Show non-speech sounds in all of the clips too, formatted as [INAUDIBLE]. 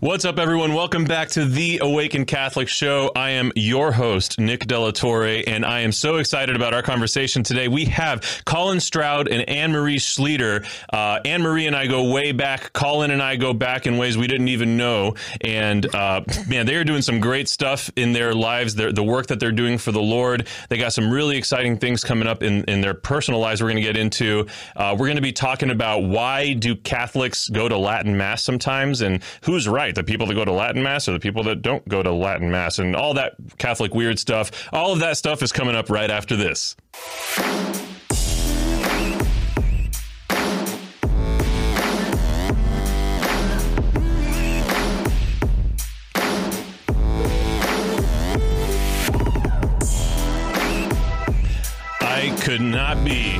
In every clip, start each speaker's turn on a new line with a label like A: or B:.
A: What's up, everyone? Welcome back to the Awaken Catholic Show. I am your host, Nick De La Torre, and I am so excited about our conversation today. We have Colin Stroud and Anne Marie Schlueter. Uh, Anne Marie and I go way back. Colin and I go back in ways we didn't even know. And uh, man, they are doing some great stuff in their lives, the work that they're doing for the Lord. They got some really exciting things coming up in, in their personal lives we're going to get into. Uh, we're going to be talking about why do Catholics go to Latin Mass sometimes and who's right right, the people that go to Latin Mass or the people that don't go to Latin Mass and all that Catholic weird stuff. All of that stuff is coming up right after this. I could not be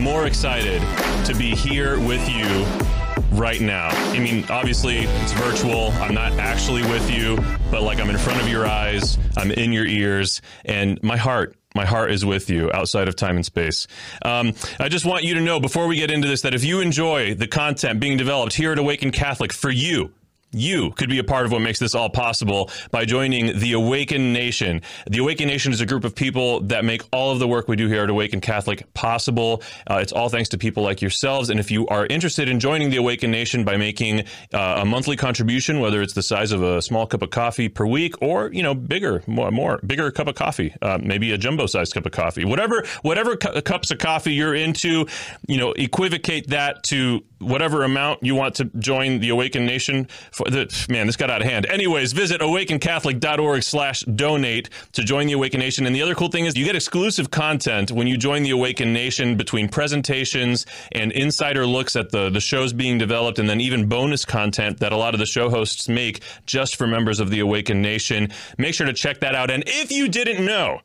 A: more excited to be here with you right now. I mean, obviously, it's virtual. I'm not actually with you, but like I'm in front of your eyes, I'm in your ears, and my heart my heart is with you outside of time and space. Um, I just want you to know before we get into this that if you enjoy the content being developed here at Awaken Catholic for you, you could be a part of what makes this all possible by joining the Awaken Nation. The Awaken Nation is a group of people that make all of the work we do here at Awaken Catholic possible. Uh, it's all thanks to people like yourselves. And if you are interested in joining the Awaken Nation by making uh, a monthly contribution, whether it's the size of a small cup of coffee per week or you know bigger, more, more bigger cup of coffee, uh, maybe a jumbo sized cup of coffee, whatever whatever cu- cups of coffee you're into, you know, equivocate that to whatever amount you want to join the Awaken Nation. For the, man, this got out of hand. Anyways, visit awakencatholic.org slash donate to join the Awaken Nation. And the other cool thing is you get exclusive content when you join the Awaken Nation between presentations and insider looks at the, the shows being developed and then even bonus content that a lot of the show hosts make just for members of the Awaken Nation. Make sure to check that out. And if you didn't know,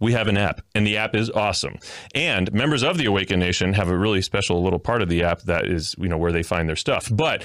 A: we have an app, and the app is awesome. And members of the Awaken Nation have a really special little part of the app that is, you know, where they find their stuff. But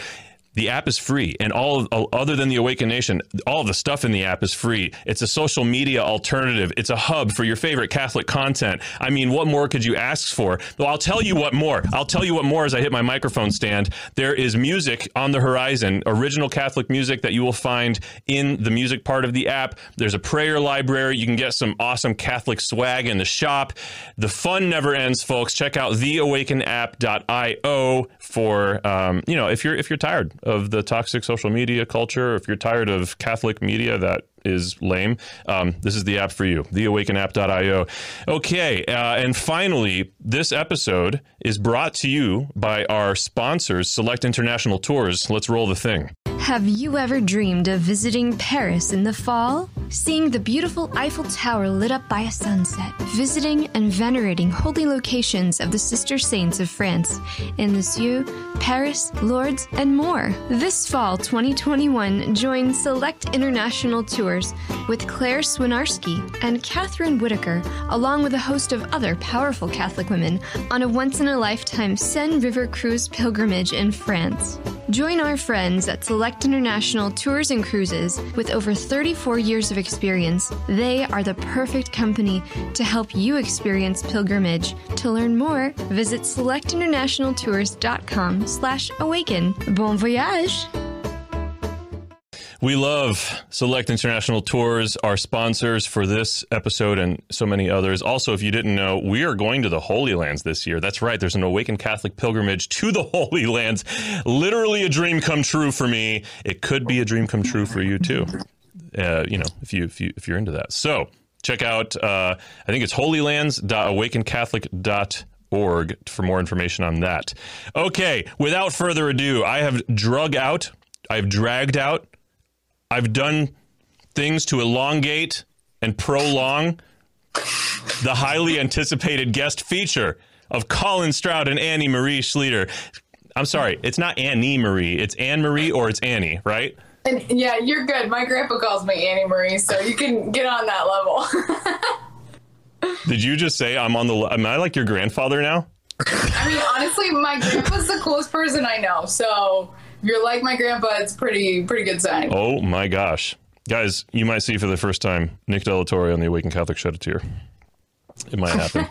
A: the app is free, and all other than the Awaken Nation, all the stuff in the app is free. It's a social media alternative. It's a hub for your favorite Catholic content. I mean, what more could you ask for? Well, I'll tell you what more. I'll tell you what more as I hit my microphone stand. There is music on the horizon, original Catholic music that you will find in the music part of the app. There's a prayer library. You can get some awesome Catholic swag in the shop. The fun never ends, folks. Check out theawakenapp.io for um, you know if you're if you're tired of the toxic social media culture, if you're tired of Catholic media that is lame, um, this is the app for you, theawakenapp.io. Okay, uh, and finally, this episode is brought to you by our sponsors, Select International Tours. Let's roll the thing.
B: Have you ever dreamed of visiting Paris in the fall? Seeing the beautiful Eiffel Tower lit up by a sunset, visiting and venerating holy locations of the Sister Saints of France in the Lisieux, Paris, Lourdes, and more. This fall 2021, join Select International Tours with Claire Swinarski and Catherine Whitaker, along with a host of other powerful Catholic women, on a once in a lifetime Seine River cruise pilgrimage in France. Join our friends at Select International Tours and Cruises with over 34 years of experience. They are the perfect company to help you experience pilgrimage. To learn more, visit selectinternationaltours.com slash awaken. Bon voyage!
A: We love Select International Tours, our sponsors for this episode and so many others. Also, if you didn't know, we are going to the Holy Lands this year. That's right. There's an Awaken Catholic pilgrimage to the [LAUGHS] Holy Lands. Literally a dream come true for me. It could be a dream come true for you too. Uh, you know, if you if you if you're into that. So check out. Uh, I think it's holylands.awakencatholic.org for more information on that. Okay, without further ado, I have drug out. I've dragged out I've done things to elongate and prolong the highly anticipated guest feature of Colin Stroud and Annie Marie Schlueter. I'm sorry, it's not Annie Marie, it's Anne Marie or it's Annie, right?
C: And yeah, you're good. My grandpa calls me Annie Marie, so you can get on that level. [LAUGHS]
A: Did you just say I'm on the? Am I like your grandfather now?
C: I mean, honestly, my grandpa's the coolest person I know. So you're like my grandpa, it's pretty pretty good sign.
A: Oh my gosh, guys! You might see for the first time Nick De La Torre on the Awaken Catholic shed a tear. It might happen.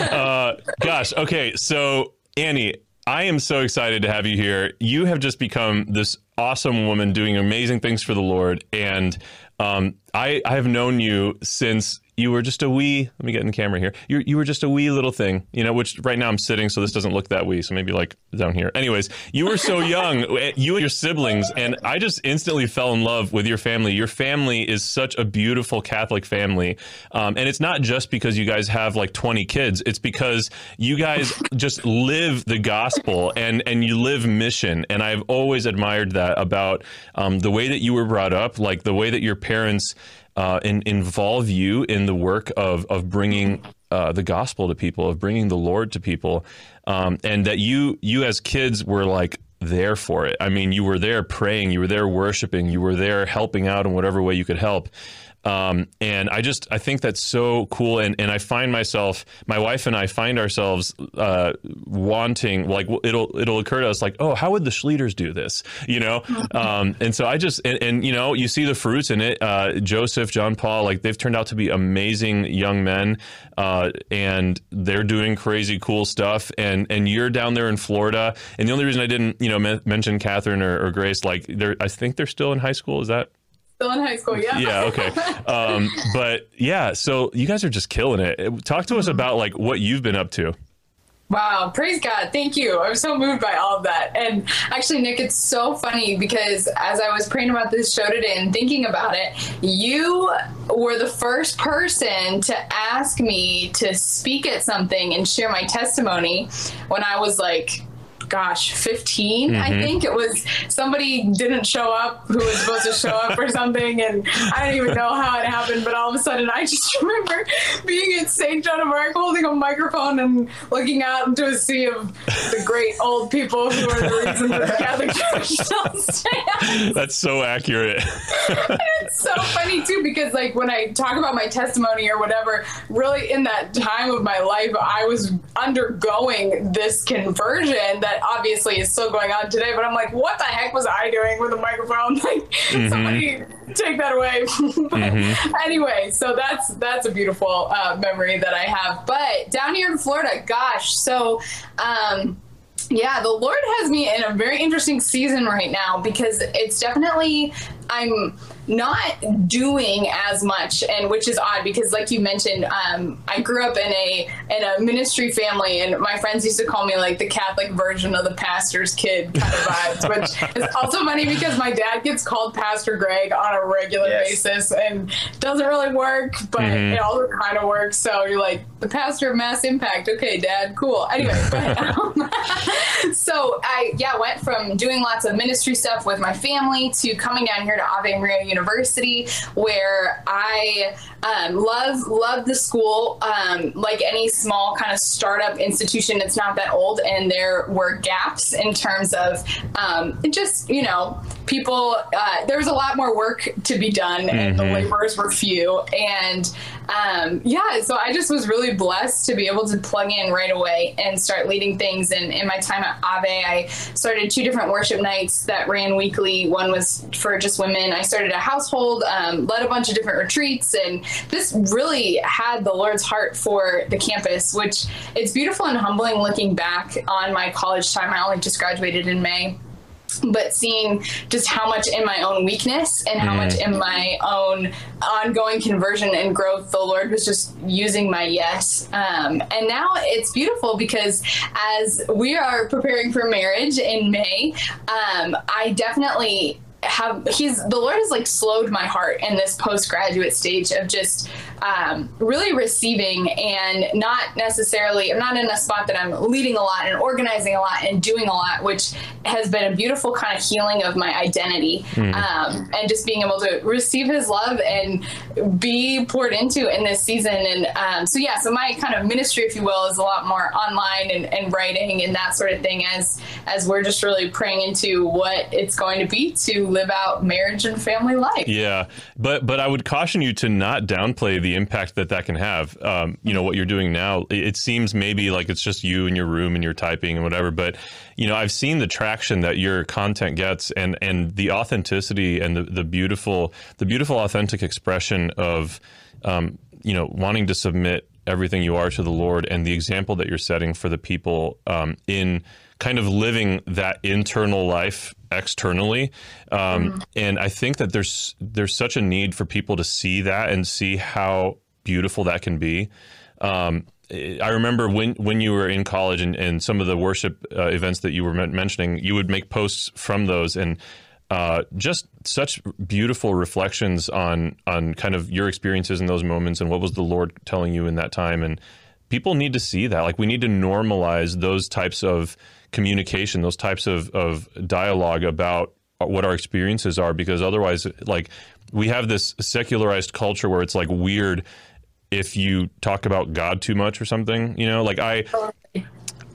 A: [LAUGHS] uh, gosh, okay. So Annie, I am so excited to have you here. You have just become this awesome woman doing amazing things for the Lord. And um, I, I have known you since you were just a wee. Let me get in the camera here. You you were just a wee little thing, you know. Which right now I'm sitting, so this doesn't look that wee. So maybe like down here. Anyways, you were so [LAUGHS] young, you and your siblings, and I just instantly fell in love with your family. Your family is such a beautiful Catholic family, um, and it's not just because you guys have like 20 kids. It's because you guys [LAUGHS] just live the gospel and and you live mission. And I've always admired that about um, the way that you were brought up, like the way that your parents uh, in, involve you in the work of of bringing uh, the gospel to people, of bringing the Lord to people, um, and that you you as kids were like there for it. I mean, you were there praying, you were there worshiping, you were there helping out in whatever way you could help. Um, and I just I think that's so cool, and and I find myself, my wife and I find ourselves uh, wanting like it'll it'll occur to us like, oh, how would the Schlueters do this, you know? [LAUGHS] Um, and so I just and, and, you know you see the fruits in it. Uh, Joseph, John Paul, like they've turned out to be amazing young men, uh, and they're doing crazy cool stuff. And and you're down there in Florida, and the only reason I didn't you know me- mention Catherine or, or Grace, like they're I think they're still in high school. Is that
C: Still in high school, yeah.
A: Yeah, okay. [LAUGHS] Um, but yeah, so you guys are just killing it. Talk to us mm-hmm. about like what you've been up to.
C: Wow, praise God. Thank you. I'm so moved by all of that. And actually, Nick, it's so funny because as I was praying about this show today and thinking about it, you were the first person to ask me to speak at something and share my testimony when I was like gosh, 15, mm-hmm. I think. It was somebody didn't show up who was supposed to show up or [LAUGHS] something. And I don't even know how it happened, but all of a sudden I just [LAUGHS] remember being at St. Joan of Arc holding a microphone and looking out into a sea of the great old people who are the reason that the Catholic Church [LAUGHS] still stands.
A: That's so accurate.
C: it's so funny too, because like when I talk about my testimony or whatever, really in that time of my life, I was undergoing this conversion that obviously is still going on today. But I'm like, what the heck was I doing with a microphone? [LAUGHS] Like, mm-hmm. somebody take that away. [LAUGHS] but mm-hmm. anyway, so that's that's a beautiful uh, memory that I have. But down here in Florida, gosh, so. Um, yeah, the Lord has me in a very interesting season right now because it's definitely I'm not doing as much, and which is odd because, like you mentioned, um, I grew up in a in a ministry family, and my friends used to call me like the Catholic version of the pastor's kid kind of vibes, which is also funny because my dad gets called Pastor Greg on a regular yes. basis, and doesn't really work, but mm-hmm. it also kind of works. So you're like the pastor of Mass Impact, okay, Dad, cool. Anyway, [LAUGHS] but, um, [LAUGHS] so I yeah went from doing lots of ministry stuff with my family to coming down here to Ave Maria University, where I um, love love the school. Um, like any small kind of startup institution, it's not that old, and there were gaps in terms of um, just you know people. Uh, there was a lot more work to be done, mm-hmm. and the mm-hmm. laborers were few. And um, yeah, so I just was really blessed to be able to plug in right away and start leading things. And in my time at Ave, I started two different worship nights that ran weekly. One was for just women. I started a household, um, led a bunch of different retreats, and this really had the Lord's heart for the campus, which it's beautiful and humbling looking back on my college time. I only just graduated in May but seeing just how much in my own weakness and how mm. much in my own ongoing conversion and growth the lord was just using my yes um, and now it's beautiful because as we are preparing for marriage in may um, i definitely have he's the lord has like slowed my heart in this postgraduate stage of just um, really receiving and not necessarily i'm not in a spot that i'm leading a lot and organizing a lot and doing a lot which has been a beautiful kind of healing of my identity mm. um, and just being able to receive his love and be poured into in this season and um, so yeah so my kind of ministry if you will is a lot more online and, and writing and that sort of thing as as we're just really praying into what it's going to be to live out marriage and family life
A: yeah but but i would caution you to not downplay the the impact that that can have. Um, you know what you're doing now. It seems maybe like it's just you in your room and you're typing and whatever, but you know I've seen the traction that your content gets and and the authenticity and the the beautiful the beautiful authentic expression of um, you know wanting to submit everything you are to the Lord and the example that you're setting for the people um, in kind of living that internal life externally. Um, mm-hmm. And I think that there's there's such a need for people to see that and see how beautiful that can be. Um, I remember when when you were in college and, and some of the worship uh, events that you were mentioning, you would make posts from those and uh, just such beautiful reflections on on kind of your experiences in those moments and what was the Lord telling you in that time. And people need to see that. Like we need to normalize those types of communication, those types of of dialogue about what our experiences are, because otherwise, like we have this secularized culture where it's like weird if you talk about God too much or something. You know, like I.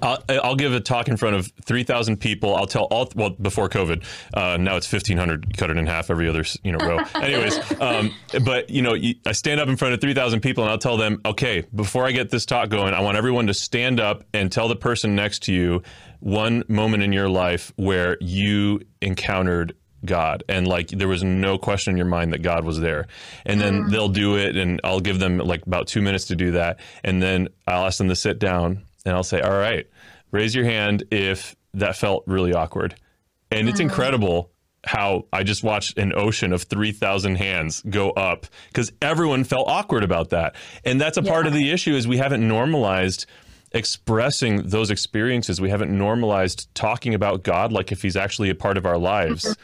A: I'll, I'll, give a talk in front of 3,000 people. I'll tell all, well, before COVID, uh, now it's 1,500, cut it in half every other, you know, row. [LAUGHS] Anyways, um, but, you know, I stand up in front of 3,000 people and I'll tell them, okay, before I get this talk going, I want everyone to stand up and tell the person next to you one moment in your life where you encountered God. And like there was no question in your mind that God was there. And then mm. they'll do it and I'll give them like about two minutes to do that. And then I'll ask them to sit down and I'll say, All right, raise your hand if that felt really awkward. And it's mm. incredible how I just watched an ocean of 3,000 hands go up because everyone felt awkward about that. And that's a yeah. part of the issue is we haven't normalized expressing those experiences. We haven't normalized talking about God like if He's actually a part of our lives.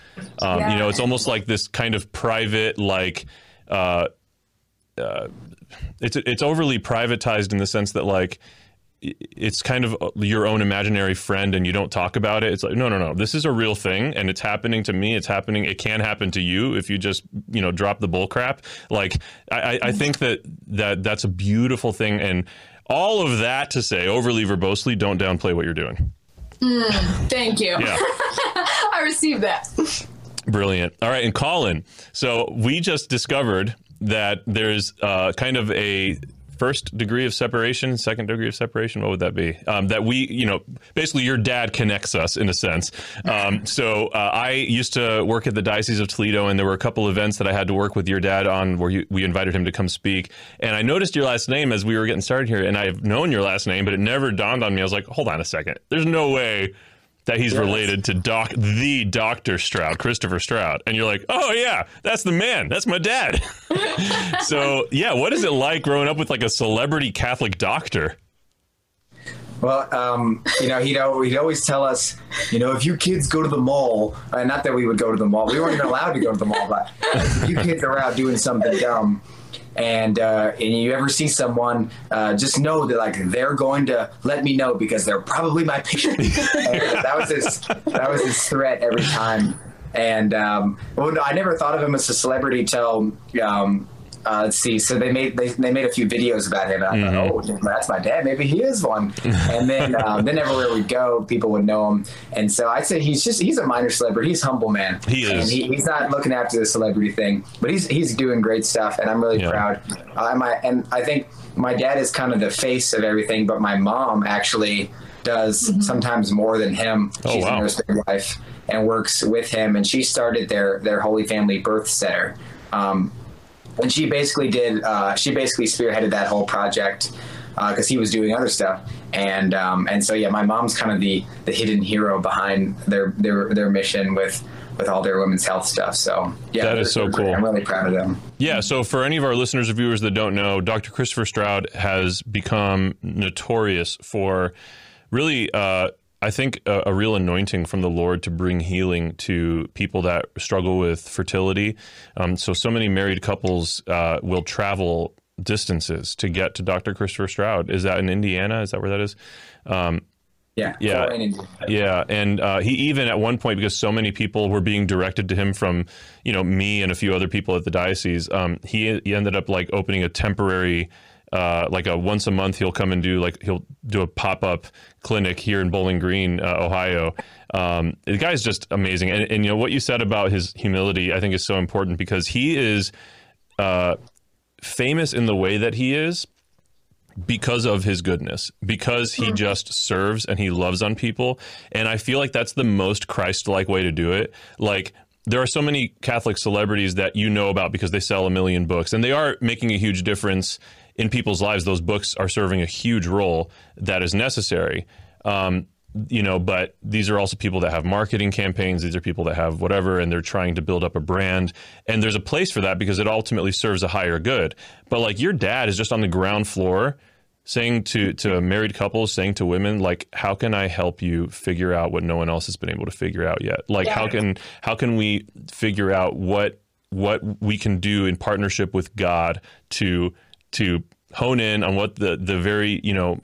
A: Um, yeah. You know, it's almost like this kind of private, like, uh, uh, it's it's overly privatized in the sense that like it's kind of your own imaginary friend and you don't talk about it. It's like, no, no, no, this is a real thing and it's happening to me. It's happening. It can happen to you if you just, you know, drop the bull crap. Like, I, I think that, that that's a beautiful thing. And all of that to say, overly verbosely, don't downplay what you're doing.
C: Mm, thank you. [LAUGHS] I received that.
A: Brilliant. All right. And Colin, so we just discovered that there's uh, kind of a first degree of separation, second degree of separation. What would that be? Um, that we, you know, basically your dad connects us in a sense. Um, [LAUGHS] so uh, I used to work at the Diocese of Toledo, and there were a couple events that I had to work with your dad on where you, we invited him to come speak. And I noticed your last name as we were getting started here, and I've known your last name, but it never dawned on me. I was like, hold on a second. There's no way that he's yes. related to Doc, the Doctor Stroud, Christopher Stroud, and you're like, oh yeah, that's the man, that's my dad. [LAUGHS] so yeah, what is it like growing up with like a celebrity Catholic doctor?
D: Well, um, you know, he'd, he'd always tell us, you know, if you kids go to the mall, uh, not that we would go to the mall, we weren't even allowed to go to the mall, but if you kids are out doing something dumb, and uh, and you ever see someone, uh, just know that like they're going to let me know because they're probably my patient. [LAUGHS] that was his that was his threat every time. And um, well, I never thought of him as a celebrity till um, uh, let's see. So they made they, they made a few videos about him. And I mm-hmm. thought, oh, that's my dad. Maybe he is one. and then um, then everywhere we go, people would know him. And so I'd say he's just he's a minor celebrity. He's humble man.
A: He is.
D: And he, he's not looking after the celebrity thing, but he's he's doing great stuff, and I'm really yeah. proud. Uh, my, and I think my dad is kind of the face of everything, but my mom actually does mm-hmm. sometimes more than him. Oh, She's wow. a nurse midwife and works with him, and she started their their Holy Family Birth Center. Um, and she basically did. Uh, she basically spearheaded that whole project because uh, he was doing other stuff. And um, and so yeah, my mom's kind of the the hidden hero behind their their their mission with with all their women's health stuff. So yeah,
A: that is so cool.
D: I'm really proud of them.
A: Yeah. So for any of our listeners or viewers that don't know, Dr. Christopher Stroud has become notorious for really uh, I think a, a, real anointing from the Lord to bring healing to people that struggle with fertility. Um, so, so many married couples uh, will travel distances to get to Dr. Christopher Stroud. Is that in Indiana? Is that where that is? Um,
D: yeah,
A: yeah, yeah. And uh, he even at one point, because so many people were being directed to him from, you know, me and a few other people at the diocese, um, he he ended up like opening a temporary uh, like a once a month he'll come and do like he'll do a pop up clinic here in Bowling Green, uh, Ohio. Um, the guy's just amazing, and, and, you know what you said about his humility, I think is so important because he is uh, famous in the way that he is because of his goodness, because he mm-hmm. just serves and he loves on people, and I feel like that's the most Christ-like way to do it. Like there are so many Catholic celebrities that you know about because they sell a million books and they are making a huge difference in people's lives, those books are serving a huge role that is necessary. Um, you know, but these are also people that have marketing campaigns. These are people that have whatever, and they're trying to build up a brand. And there's a place for that because it ultimately serves a higher good. But like your dad is just on the ground floor saying to to married couples saying to women like how can i help you figure out what no one else has been able to figure out yet like
C: Yeah.
A: how can how can we figure out what what we can do in partnership with god to to hone in on what the the very you know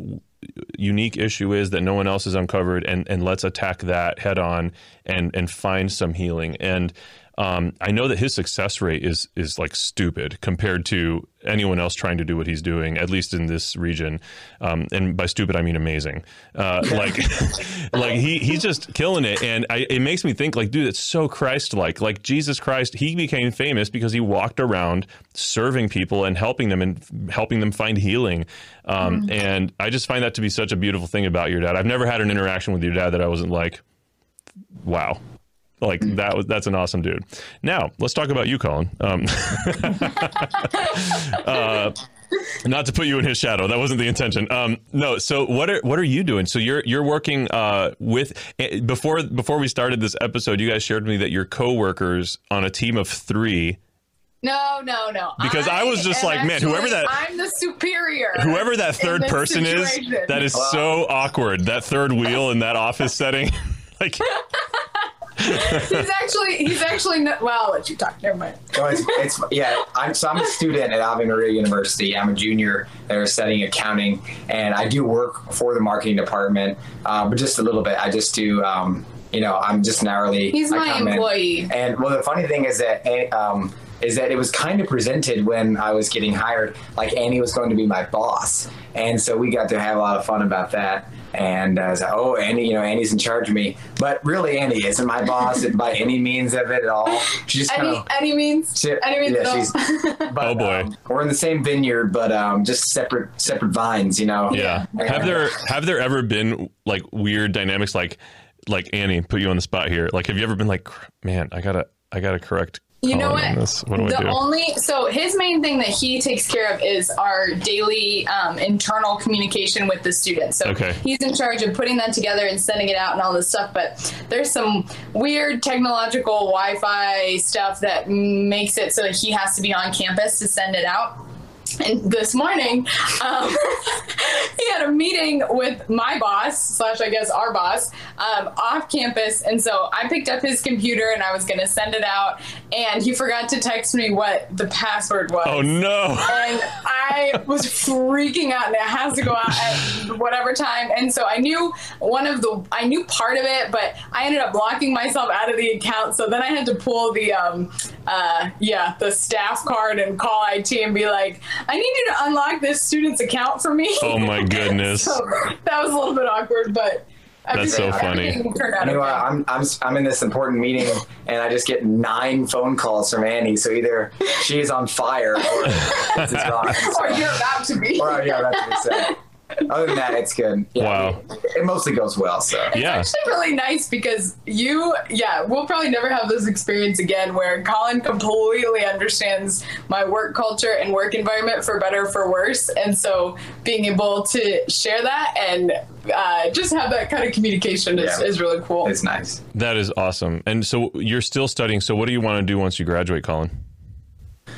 A: unique issue is that no one else has uncovered and and let's attack that head on and and find some healing. And um, I know that his success rate is is like stupid compared to anyone else trying to do what he's doing, at least in this region. Um, and by stupid, I mean amazing. Uh, like, [LAUGHS] like he he's just killing it, and I, it makes me think like, dude, it's so Christ-like. Like Jesus Christ, he became famous because he walked around serving people and helping them and helping them find healing. Um, And I just find that to be such a beautiful thing about your dad. I've never had an interaction with your dad that I wasn't like, wow. Like that was that's an awesome dude. Now let's talk about you, Colin. Um, [LAUGHS] uh, not to put you in his shadow. That wasn't the intention. Um, no. So what are what are you doing? So you're you're working uh, with eh, before before we started this episode. You guys shared with me that you're coworkers on a team of three.
C: No, no, no.
A: Because I was just
C: am
A: like, man, whoever that-
C: I'm the superior.
A: Whoever that third
C: this
A: person is,
C: situation.
A: that is so awkward. That third wheel in that office setting, [LAUGHS] like. [LAUGHS]
C: he's actually he's actually well. I'll let you talk. Never mind.
D: No, it's, it's yeah. I'm so I'm a student at Ave Maria University. I'm a junior there studying accounting, and I do work for the marketing department, uh, but just a little bit. I just do. Um, you know, I'm just an hourly.
C: He's my employee.
D: And well, the funny thing is that. eh, Um, is that it was kind of presented when I was getting hired, like Annie was going to be my boss, and so we got to have a lot of fun about that. And I was like, "Oh, Annie, you know, Annie's in charge of me," but really, Annie isn't my boss [LAUGHS] by any means of it at all. She just
C: Any
D: of
C: any means
D: Shit.
C: any means
D: Yeah,
C: at all.
D: she's- [LAUGHS] but,
A: Oh, boy.
D: um, we're in the same vineyard, but um, just separate separate vines, you know.
A: Yeah. Have there have there ever been like weird dynamics like like Annie put you on the spot here? Like have you ever been like, man, I gotta I gotta correct.
C: You know what?
A: What do
C: the
A: do?
C: only so his main thing that he takes care of is our daily um, internal communication with the students. So
A: Okay.
C: he's in charge of putting that together and sending it out and all this stuff. But there's some weird technological Wi-Fi stuff that makes it so he has to be on campus to send it out. And this morning, um, [LAUGHS] he had a meeting with my boss, slash, I guess, our boss, um, off campus. And so I picked up his computer and I was going to send it out. And he forgot to text me what the password was.
A: oh no.
C: And I was freaking out, and it has to go out at whatever time. And so I knew one of the, I knew part of it, but I ended up blocking myself out of the account. So then I had to pull the, um, uh, yeah, the staff card and call IT and be like, I need you to unlock this student's account for me.
A: Oh my [LAUGHS] goodness.
C: so that was a little bit awkward, but.
A: That's so
C: everything-
A: funny.
C: everything Turned out
D: Anyway. I'm, I'm I'm in this important meeting, and I just get nine phone calls from Annie. So either she is on fire, or [LAUGHS] this is wrong.
C: or you're about to be.
D: Or yeah, that's what it said. Other than that, it's good. Yeah,
A: Wow.
D: It mostly goes well. So
A: Yeah.
C: It's actually really nice because you, yeah, we'll probably never have this experience again where Colin completely understands my work culture and work environment for better or for worse. And so being able to share that and uh, just have that kind of communication is,
D: Yeah.
C: is really cool.
D: it's nice.
A: That is awesome. And so you're still studying. So what do you want to do once you graduate, Colin?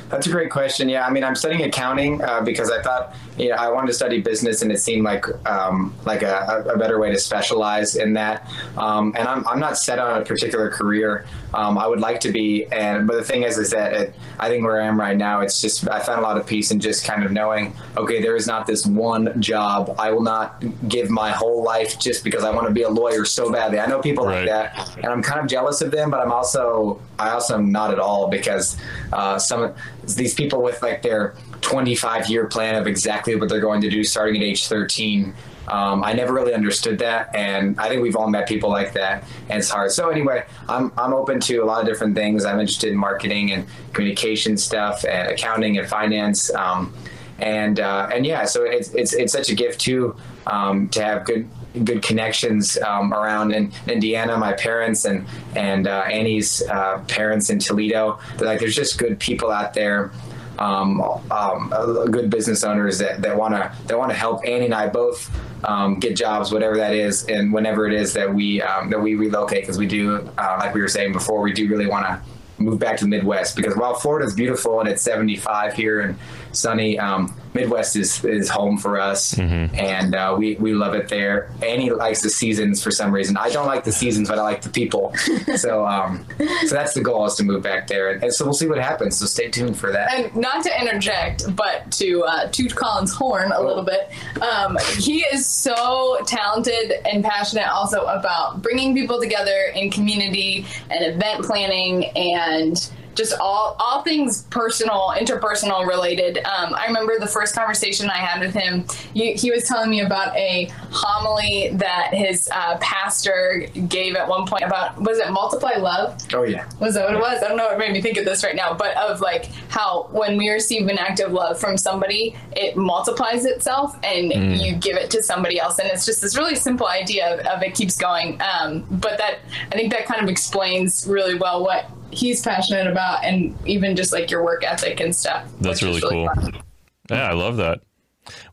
D: That's a great question. Yeah, I mean, I'm studying accounting uh, because I thought, you know, I wanted to study business, and it seemed like um, like a, a better way to specialize in that. Um, and I'm, I'm not set on a particular career. Um, I would like to be, and but the thing is, is that it, I think where I am right now, it's just I found a lot of peace in just kind of knowing, okay, there is not this one job. I will not give my whole life just because I want to be a lawyer so badly. I know people
A: Right.
D: like that, and I'm kind of jealous of them, but I'm also I also am not at all because uh, some these people with like their 25 year plan of exactly what they're going to do starting at age 13. Um, I never really understood that, and I think we've all met people like that, and it's hard. So anyway, I'm I'm open to a lot of different things. I'm interested in marketing and communication stuff, and accounting and finance. Um, and uh, and yeah, so it's it's it's such a gift too um, to have good good connections um, around in Indiana. My parents and and uh, Annie's uh, parents in Toledo. Like there's just good people out there. um, um, uh, good business owners that that want to that want to help Annie and I both um, get jobs, whatever that is, and whenever it is that we um, that we relocate, because we do, uh, like we were saying before, we do really want to move back to the Midwest because while Florida is beautiful and it's 75 here and sunny, um, Midwest is, is home for us, mm-hmm. and uh, we we love it there. Annie likes the seasons for some reason. I don't like the seasons, but I like the people. [LAUGHS] so um, so that's the goal is to move back there, and, and, so we'll see what happens. So stay tuned for that.
C: And not to interject, but to uh, toot Colin's horn a oh. little bit. Um, he is so talented and passionate also about bringing people together in community and event planning and just all all things personal, interpersonal related. Um, I remember the first conversation I had with him. He, he was telling me about a homily that his uh, pastor gave at one point about was it multiply love?
D: Oh yeah,
C: was that what it was? I don't know. It made me think of this right now, but of like how when we receive an act of love from somebody, it multiplies itself and mm. you give it to somebody else, and it's just this really simple idea of, of it keeps going. Um, but that I think that kind of explains really well what he's passionate about and even just like your work ethic and stuff.
A: That's really, really, cool. Fun. Yeah, I love that.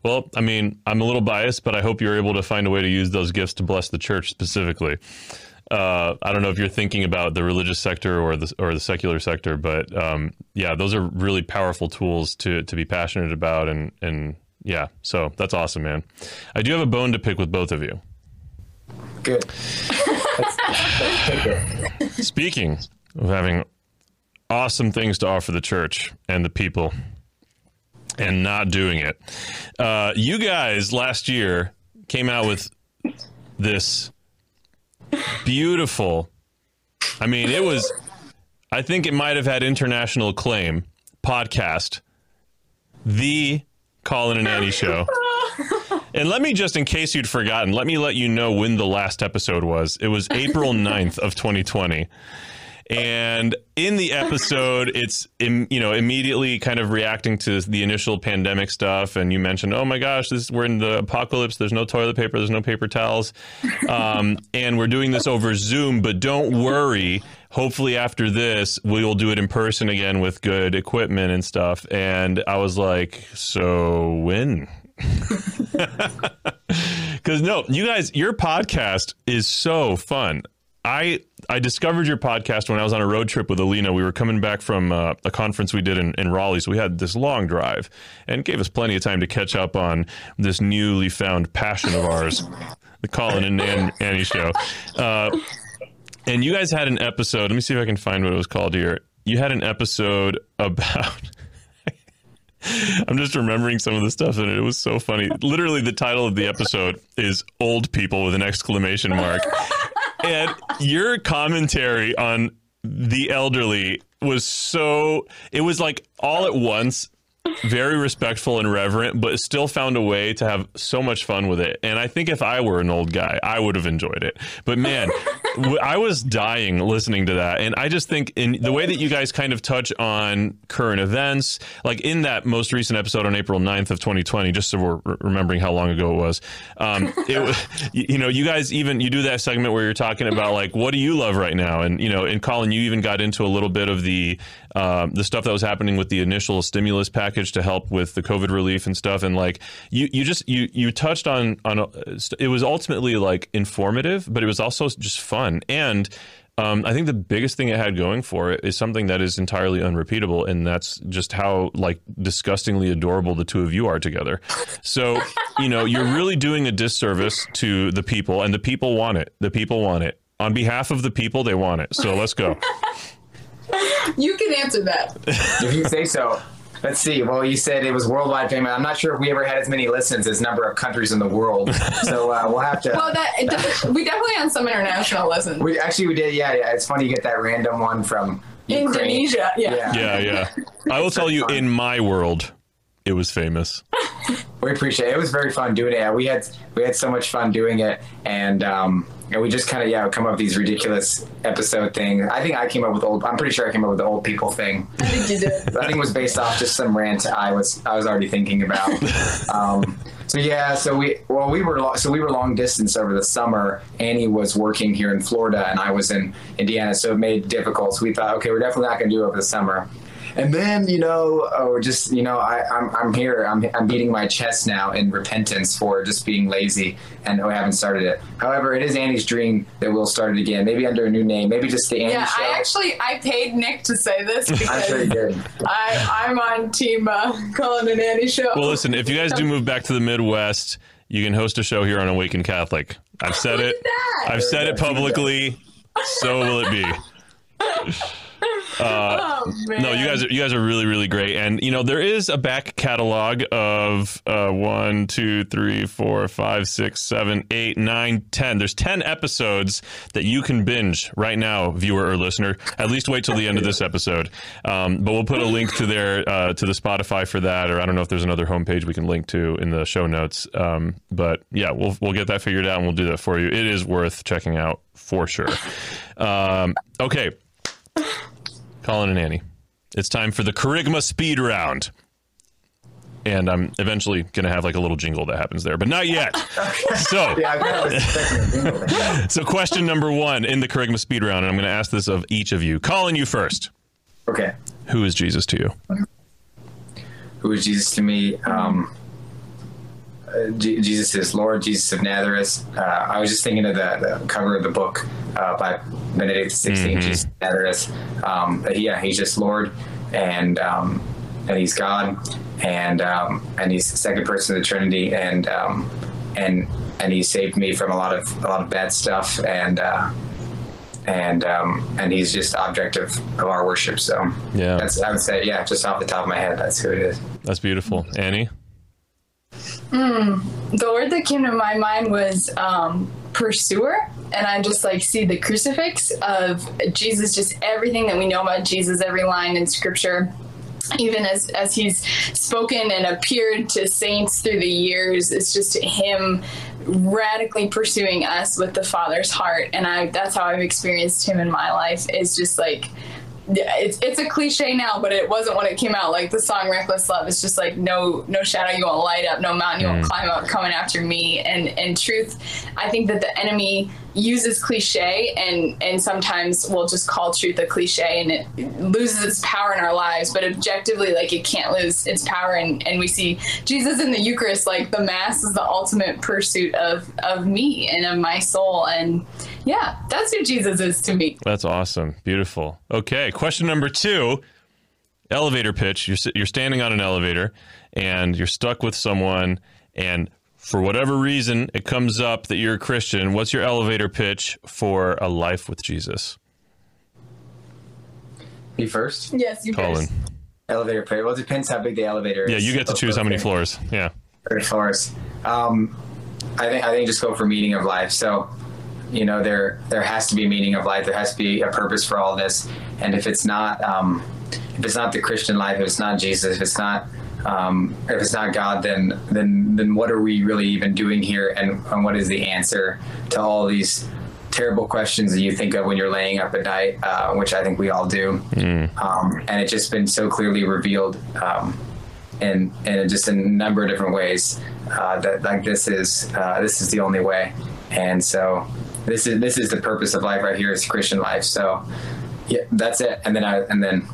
A: Well, I mean, I'm a little biased, but I hope you're able to find a way to use those gifts to bless the church specifically. Uh, I don't know if you're thinking about the religious sector or the or the secular sector, but um, yeah, those are really powerful tools to to be passionate about, and and yeah, so that's awesome, man. I do have a bone to pick with both of you.
D: Good. [LAUGHS]
A: Speaking of having awesome things to offer the church and the people and not doing it. Uh, you guys last year came out with this beautiful, I mean, it was, I think it might have had international acclaim podcast, The Colin and Annie Show. [LAUGHS] And let me just, in case you'd forgotten, let me let you know when the last episode was. It was April 9th of 2020 and in the episode it's you know immediately kind of reacting to the initial pandemic stuff. And you mentioned oh my gosh this we're in the apocalypse. There's no toilet paper. There's no paper towels. Um, [LAUGHS] and we're doing this over zoom but don't worry. Hopefully after this we'll do it in person again with good equipment and stuff. And i was like so when? [LAUGHS] Because no you guys your podcast is so fun. I I discovered your podcast when I was on a road trip with Alina. We were coming back from uh, a conference we did in, in Raleigh, so we had this long drive, and gave us plenty of time to catch up on this newly found passion of ours, [LAUGHS] the Colin and Nan, Annie show. Uh, and you guys had an episode. Let me see if I can find what it was called here. You had an episode about. [LAUGHS] I'm just remembering some of the stuff in it. It was so funny. Literally, the title of the episode is "Old People" with an exclamation mark and your commentary on the elderly was so it was like all at once very respectful and reverent, but still found a way to have so much fun with it. And I think if I were an old guy, I would have enjoyed it. But man, I was dying listening to that. And I just think in the way that you guys kind of touch on current events, like in that most recent episode on April 9th of 2020, just so we're remembering how long ago it was, um, [LAUGHS] it, you know, you guys even, you do that segment where you're talking about like, what do you love right now? And, you know, and Colin, you even got into a little bit of the, um, the stuff that was happening with the initial stimulus package to help with the COVID relief and stuff. And like you, you just you you touched on on a, it was ultimately like informative, but it was also just fun. And um, I think the biggest thing it had going for it is something that is entirely unrepeatable, and that's just how like disgustingly adorable the two of you are together. So you know you're really doing a disservice to the people, and the people want it. The people want it. On behalf of the people, they want it. So let's go.
C: You can answer that.
D: if you say so. Let's see. Well, you said it was worldwide famous. I'm not sure if we ever had as many listens as number of countries in the world. [LAUGHS] So uh, we'll have to.
C: Well, that we definitely had some international listens.
D: We actually we did. Yeah, yeah. It's funny you get that random one from Ukraine.
C: Indonesia.
A: Yeah. Yeah, yeah. yeah. I will tell you, fun. in my world, it was famous.
D: we appreciate it. It was very fun doing it. We had we had so much fun doing it, and um, and we just kind of yeah come up with these ridiculous episode things. I think I came up with old. I'm pretty sure I came up with the old people thing. [LAUGHS]
C: I think you did.
D: I think it was based off just some rant I was I was already thinking about. [LAUGHS] Um, so yeah, so we well we were so we were long distance over the summer. Annie was working here in Florida, and I was in Indiana, so it made it difficult. So we thought, okay, we're definitely not going to do it over the summer. And then you know, oh, just you know, I, I'm I'm here. I'm I'm beating my chest now in repentance for just being lazy and I haven't started it. However, it is Annie's dream that we'll start it again. Maybe under a new name. Maybe just the Annie
C: Yeah,
D: Show.
C: I actually I paid Nick to say this [LAUGHS]
D: I'm sure you did.
C: I I'm on team uh, Colin and Annie show.
A: Well, listen, if you guys do move back to the Midwest, you can host a show here on Awaken Catholic. I've said it.
C: that.
A: I've said it publicly. So will it be. [LAUGHS] [LAUGHS]
C: oh man.
A: No, you guys are you guys are really really great, and you know there is a back catalog of uh, one, two, three, four, five, six, seven, eight, nine, ten. There's ten episodes that you can binge right now, viewer or listener. At least wait till the end of this [LAUGHS] episode. Um, but we'll put a link to their uh, to the Spotify for that, or I don't know if there's another homepage we can link to in the show notes. Um, but yeah, we'll we'll get that figured out and we'll do that for you. It is worth checking out for sure. [LAUGHS] Um, okay. Colin and Annie. It's time for the Kerygma speed round. And I'm eventually going to have like a little jingle that happens there, but not yet. [LAUGHS] So, [LAUGHS]
D: Yeah, I kind of was expecting a jingle. Yeah. [LAUGHS]
A: so question number one in the Kerygma speed round, and I'm going to ask this of each of you. Colin, you first.
D: Okay.
A: Who is Jesus to you?
D: Who is Jesus to me? Um, Jesus is Lord, Jesus of Nazareth. Uh, I was just thinking of the, the cover of the book uh, by Benedict XVI, Jesus of Nazareth. Um, yeah, he's just Lord, and um, and he's God, and um, and he's the second person of the Trinity, and um, and and he saved me from a lot of a lot of bad stuff, and uh, and um, and he's just object of, of our worship. So
A: Yeah.
D: that's I would say yeah, just off the top of my head, that's who it is.
A: That's beautiful. Annie?
C: The word that came to my mind was um, pursuer and i just like see the crucifix of jesus just everything that we know about jesus every line in scripture. Even as as he's spoken and appeared to saints through the years it's just him radically pursuing us with the father's heart and i that's how i've experienced him in my life is just like it's it's a cliche now, but it wasn't when it came out. Like the song "Reckless Love" is just like no no shadow you won't light up, no mountain you won't mm. climb up, coming after me. And and truth, I think that the enemy uses cliche and and sometimes we'll just call truth a cliche and it loses its power in our lives. But objectively, like it can't lose its power. And and we see Jesus in the Eucharist, like the Mass is the ultimate pursuit of of me and of my soul. And yeah, that's who Jesus is to me.
A: That's awesome. Beautiful. Okay, question number two elevator pitch. You're, you're standing on an elevator and you're stuck with someone, and for whatever reason, it comes up that you're a Christian. What's your elevator pitch for a life with Jesus?
D: Me first.
C: Yes, you
A: Colin.
C: first.
D: Elevator prayer. Well, it depends how big the elevator is.
A: Yeah, you get to choose how many floors. Yeah.
D: Third floors. Um, I think I think just go for meaning of life. So, you know, there there has to be meaning of life. There has to be a purpose for all this. And if it's not, um, if it's not the Christian life, if it's not Jesus, if it's not um, if it's not God, then then then what are we really even doing here? And, and what is the answer to all these terrible questions that you think of when you're laying up at night, uh, which I think we all do. Um, and it's just been so clearly revealed um, in, in just a number of different ways uh, that like this is uh, this is the only way. And so this is this is the purpose of life right here is Christian life. So yeah, that's it. And then I and then.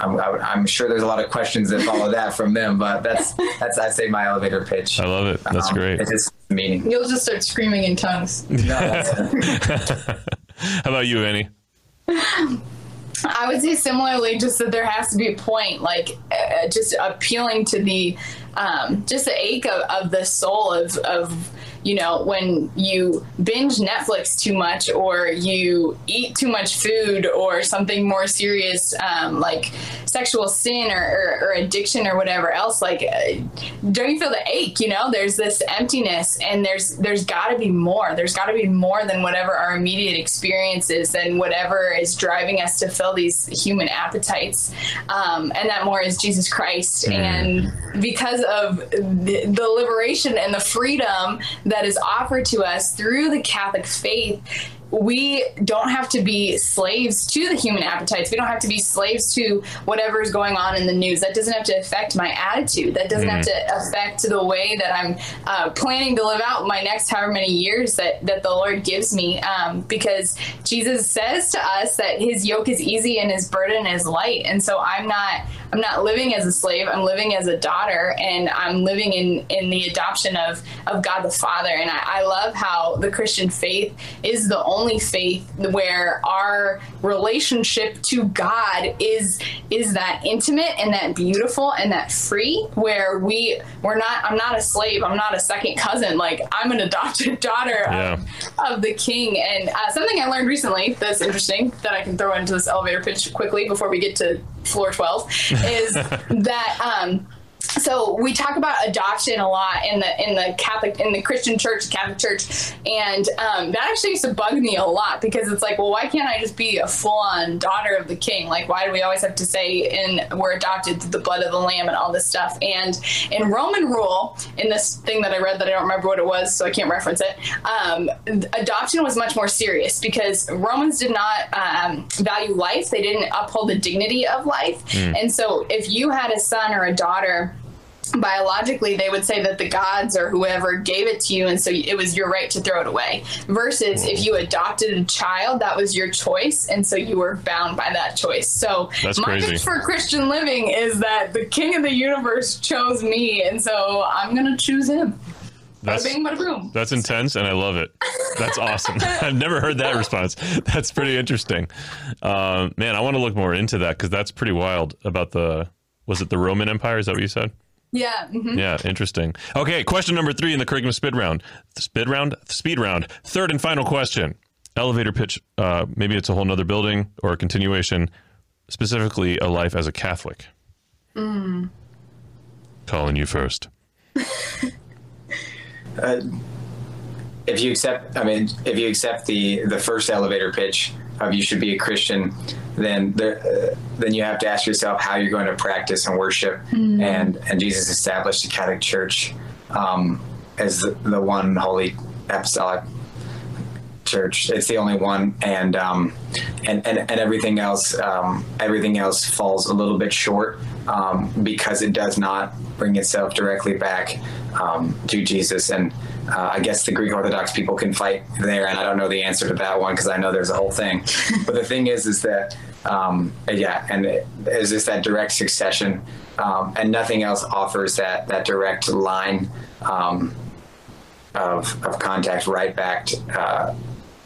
D: I'm, I would- I'm sure there's a lot of questions that follow that from them, but that's that's I'd say my elevator pitch.
A: I love it. That's
D: Um,
A: great.
D: It's just meaning.
C: You'll just start screaming in tongues. [LAUGHS]
D: No. [LAUGHS]
A: How about you, Annie?
C: I would say similarly, just that there has to be a point, like uh, just appealing to the um, just the ache of, of the soul of, of you know when you binge Netflix too much or you eat too much food or something more serious um, like sexual sin or, or, or addiction or whatever else. Like, uh, don't you feel the ache? You know, there's this emptiness, and there's there's got to be more. There's got to be more than whatever our immediate experience is, than whatever is driving us to fill these human appetites. Um, and that more is Jesus Christ. And because of the, the liberation and the freedom that is offered to us through the Catholic faith, we don't have to be slaves to the human appetites. We don't have to be slaves to whatever is going on in the news. That doesn't have to affect my attitude. That doesn't have to affect the way that I'm uh, planning to live out my next however many years that, that the Lord gives me. Um, because Jesus says to us that his yoke is easy and his burden is light. And so I'm not I'm not living as a slave. I'm living as a daughter, and I'm living in in the adoption of of God the Father. And I, I love how the Christian faith is the only faith where our relationship to God is is that intimate and that beautiful and that free. Where we we're not. I'm not a slave. I'm not a second cousin. Like I'm an adopted [LAUGHS] daughter
A: Yeah.
C: of, of the King. And uh, something I learned recently that's interesting that I can throw into this elevator pitch quickly before we get to floor 12 is [LAUGHS] that um, so we talk about adoption a lot in the in the Catholic in the Christian Church, Catholic Church, and um, that actually used to bug me a lot because it's like, well, why can't I just be a full on daughter of the King? Like, why do we always have to say in we're adopted through the blood of the Lamb and all this stuff? And in Roman rule, in this thing that I read that I don't remember what it was, so I can't reference it, um, adoption was much more serious because Romans did not um, value life; they didn't uphold the dignity of life, and so if you had a son or a daughter biologically they would say that the gods or whoever gave it to you and so it was your right to throw it away versus if you adopted a child that was your choice and so you were bound by that choice so
A: That's
C: my
A: crazy.
C: pitch for christian living is that the king of the universe chose me and so i'm gonna choose him
A: That's
C: bada bing bada
A: that's intense, and I love it. That's [LAUGHS] awesome. [LAUGHS] I've never heard that response. That's pretty interesting. Um, man, I want to look more into that because that's pretty wild. About the was it the Roman Empire? Is that what you said?
C: Yeah mhm.
A: Yeah, interesting. Okay, question number three in the curriculum speed round. Speed round, speed round. Third and final question. Elevator pitch. Uh, maybe it's a whole nother building or a continuation. Specifically, a life as a Catholic. Calling you first. [LAUGHS]
D: uh, if you accept i mean if you accept the the first elevator pitch of you should be a christian then there uh, then you have to ask yourself how you're going to practice and worship. And and jesus established the catholic church um, as the, the one holy apostolic church. It's the only one. And um, and, and and everything else um, everything else falls a little bit short um, because it does not bring itself directly back um, to Jesus. And uh, I guess the Greek Orthodox people can fight there and I don't know the answer to that one because I know there's a whole thing [LAUGHS] but the thing is is that um, yeah and it is just that direct succession um, and nothing else offers that that direct line um, of, of contact right back to, uh,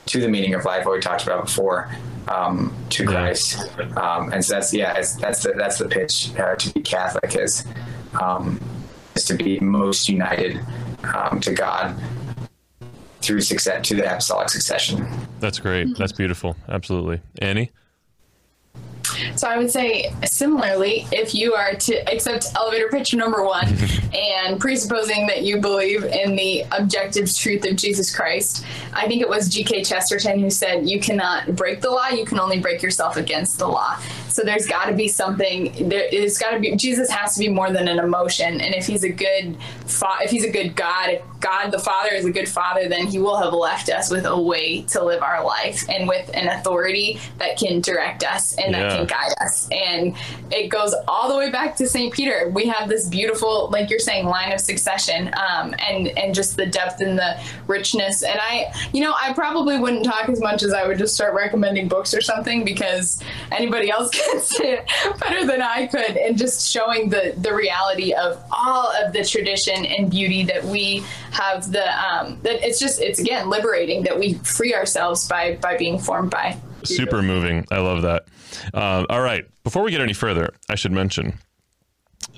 D: to the meaning of life, what we talked about before, um, to Christ. Um, and so that's yeah, it's, that's the that's the pitch uh, to be Catholic is um, is to be most united um, to God through success to the apostolic succession.
A: That's great. That's beautiful. Absolutely. Annie?
C: So I would say similarly, if you are to accept elevator pitch number one [LAUGHS] and presupposing that you believe in the objective truth of Jesus Christ, I think it was G.K. Chesterton who said, You cannot break the law, you can only break yourself against the law. So there's got to be something, there, it's got to be, Jesus has to be more than an emotion. And if he's a good, fa- if he's a good God, if God the Father is a good Father, then he will have left us with a way to live our life and with an authority that can direct us and that can guide us. And it goes all the way back to St. Peter. We have this beautiful, like you're saying, line of succession um, and, and just the depth and the richness. And I, you know, I probably wouldn't talk as much as I would just start recommending books or something because anybody else can say it [LAUGHS] better than I could. And just showing the, the reality of all of the tradition and beauty that we have the, um, that it's just, it's again liberating that we free ourselves by, by being formed by.
A: Super moving. I love that. Uh, all right. Before we get any further, I should mention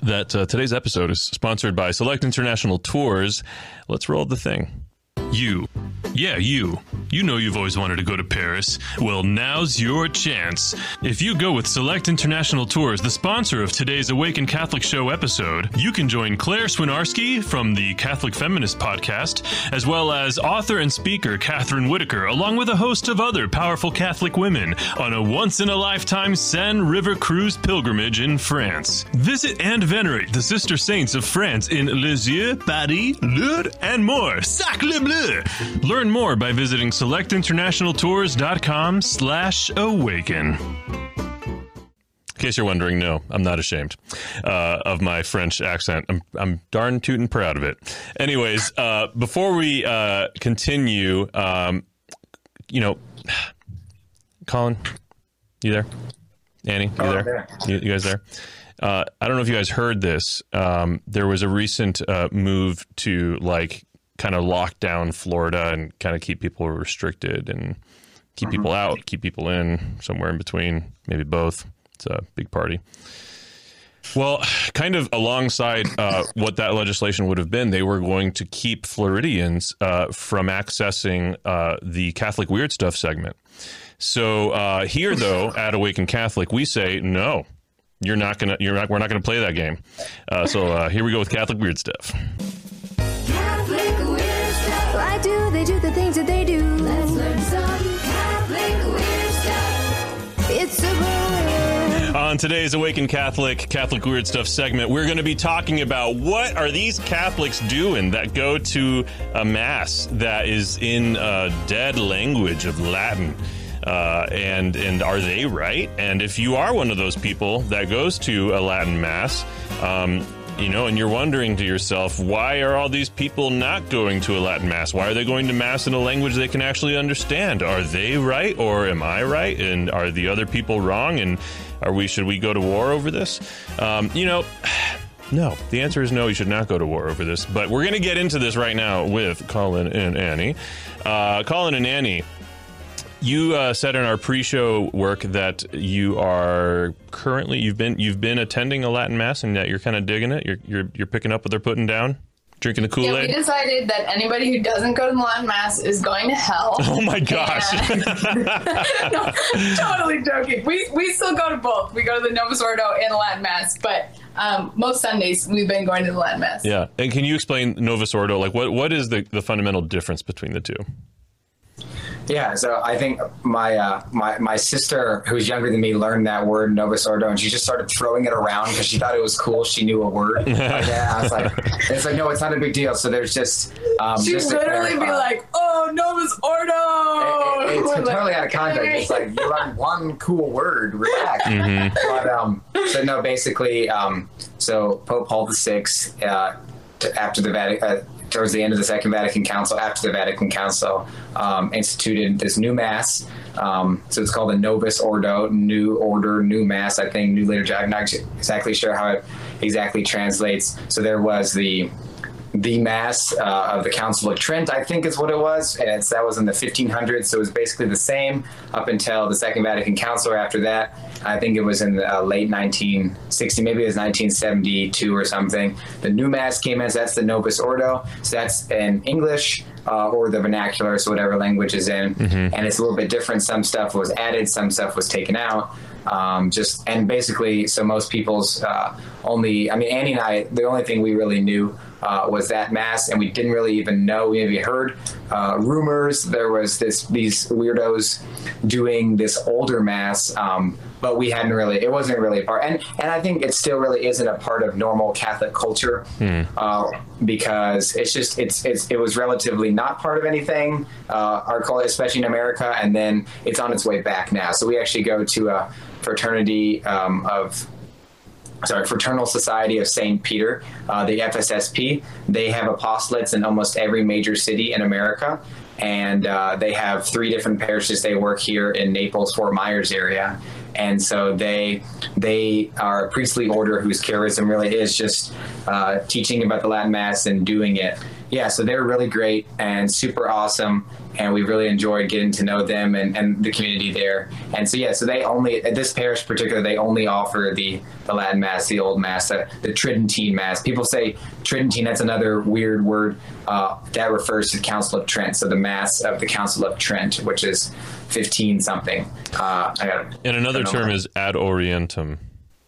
A: that uh, today's episode is sponsored by Select International Tours. Let's roll the thing. You. Yeah, you. You know you've always wanted to go to Paris. Well, now's your chance. If you go with Select International Tours, the sponsor of today's Awaken Catholic Show episode, you can join Claire Swinarski from the Catholic Feminist podcast, as well as author and speaker Catherine Whitaker, along with a host of other powerful Catholic women on a once in a lifetime Seine River cruise pilgrimage in France. Visit and venerate the sister saints of France in Lisieux, Paris, Lourdes, and more. Sacre bleu! Learn more by visiting selectinternationaltours.com slash awaken. In case you're wondering, no, I'm not ashamed uh, of my French accent. I'm, I'm darn tootin' proud of it. Anyways, uh, before we uh, continue, um, you know, [SIGHS] Colin, you there? Annie, you
D: Oh,
A: there? You, you guys there? Uh, I don't know if you guys heard this. Um, there was a recent uh, move to like kind of lock down Florida and kind of keep people restricted and keep people out, keep people in, somewhere in between, maybe both. It's a big party. Well, kind of alongside uh, what that legislation would have been, they were going to keep Floridians uh, from accessing uh, the Catholic Weird Stuff segment. So uh, here, though, [SIGHS] at Awaken Catholic, we say no. You're not gonna. You're not. We're not gonna play that game. Uh, so uh, here we go with Catholic Weird Stuff.
E: Do the things that they do? Let's learn some Catholic weird stuff. It's super weird.
A: On today's Awaken Catholic Catholic Weird Stuff segment, we're going to be talking about what are these Catholics doing that go to a mass that is in a dead language of Latin. Uh, and and are they right? And if you are one of those people that goes to a Latin mass, um, you know, and you're wondering to yourself, why are all these people not going to a Latin mass? Why are they going to mass in a language they can actually understand? Are they right or am I right? And are the other people wrong? And are we should we go to war over this? Um, you know. [SIGHS] No, the answer is no. You should not go to war over this. But we're going to get into this right now with Colin and Annie. Uh, Colin and Annie, you uh, said in our pre-show work that you are currently you've been you've been attending a Latin mass and that you're kind of digging it. You're you're you're picking up what they're putting down, drinking the Kool Aid.
C: Yeah, we decided that anybody who doesn't go to the Latin Mass is going to hell. [LAUGHS]
A: oh my gosh!
C: no, [LAUGHS] [LAUGHS] totally joking. We we still go to both. We go to the Novus Ordo and the Latin Mass, but um, most Sundays we've been going to the Latin Mass.
A: yeah, and can you explain Novus Ordo? Like, what what is the the fundamental difference between the two?
D: Yeah, so I think my uh, my my sister, who's younger than me, learned that word Novus Ordo, and she just started throwing it around because she thought it was cool. She knew a word. [LAUGHS] Like, yeah, I was like, it's like no, it's not a big deal. So there's just um,
C: She'd
D: just
C: literally be like, "Oh, Novus Ordo."
D: It- it- it's
C: We're like,
D: totally out of context.
C: "Okay."
D: It's like you learned one cool word, relax. [LAUGHS]
A: Mm-hmm.
D: But um, so no, basically, um, so Pope Paul VI, uh, after the Vatican, uh, towards the end of the Second Vatican Council, after the Vatican Council, um, instituted this new mass. Um, so it's called the Novus Ordo, New Order, New Mass. I think New Liturgy. I'm not exactly sure how it exactly translates. So there was the the mass uh, of the Council of Trent, I think is what it was, and it's, that was in the 1500s. So it was basically the same up until the Second Vatican Council. After that, I think it was in the uh, late 1960, maybe it was 1972 or something. The new mass came in. So that's the Novus Ordo. So that's in English. Uh, or the vernacular, so whatever language is in, and it's a little bit different. Some stuff was added, some stuff was taken out. Um, just and basically, so most people's uh, only, I mean, Annie and I, the only thing we really knew uh, was that mass, and we didn't really even know. We maybe heard uh, rumors. There was this these weirdos doing this older mass, um, but we hadn't really. It wasn't really a part, and and I think it still really isn't a part of normal Catholic culture uh, because it's just it's it's it was relatively not part of anything. Uh, our culture, especially in America, and then it's on its way back now. So we actually go to a fraternity um, of sorry, Fraternal Society of St. Peter, uh, the FSSP. They have apostolates in almost every major city in America. And uh, they have three different parishes. They work here in Naples, Fort Myers area. And so they they are a priestly order whose charism really is just uh, teaching about the Latin Mass and doing it. Yeah, so they're really great and super awesome, and we really enjoyed getting to know them and, and the community there. And so yeah, so they only at this parish in particular they only offer the the Latin Mass, the Old Mass, the, the Tridentine Mass. People say Tridentine. That's another weird word uh, that refers to the Council of Trent. So the Mass of the Council of Trent, which is fifteen something. Uh,
A: And another term is ad orientem.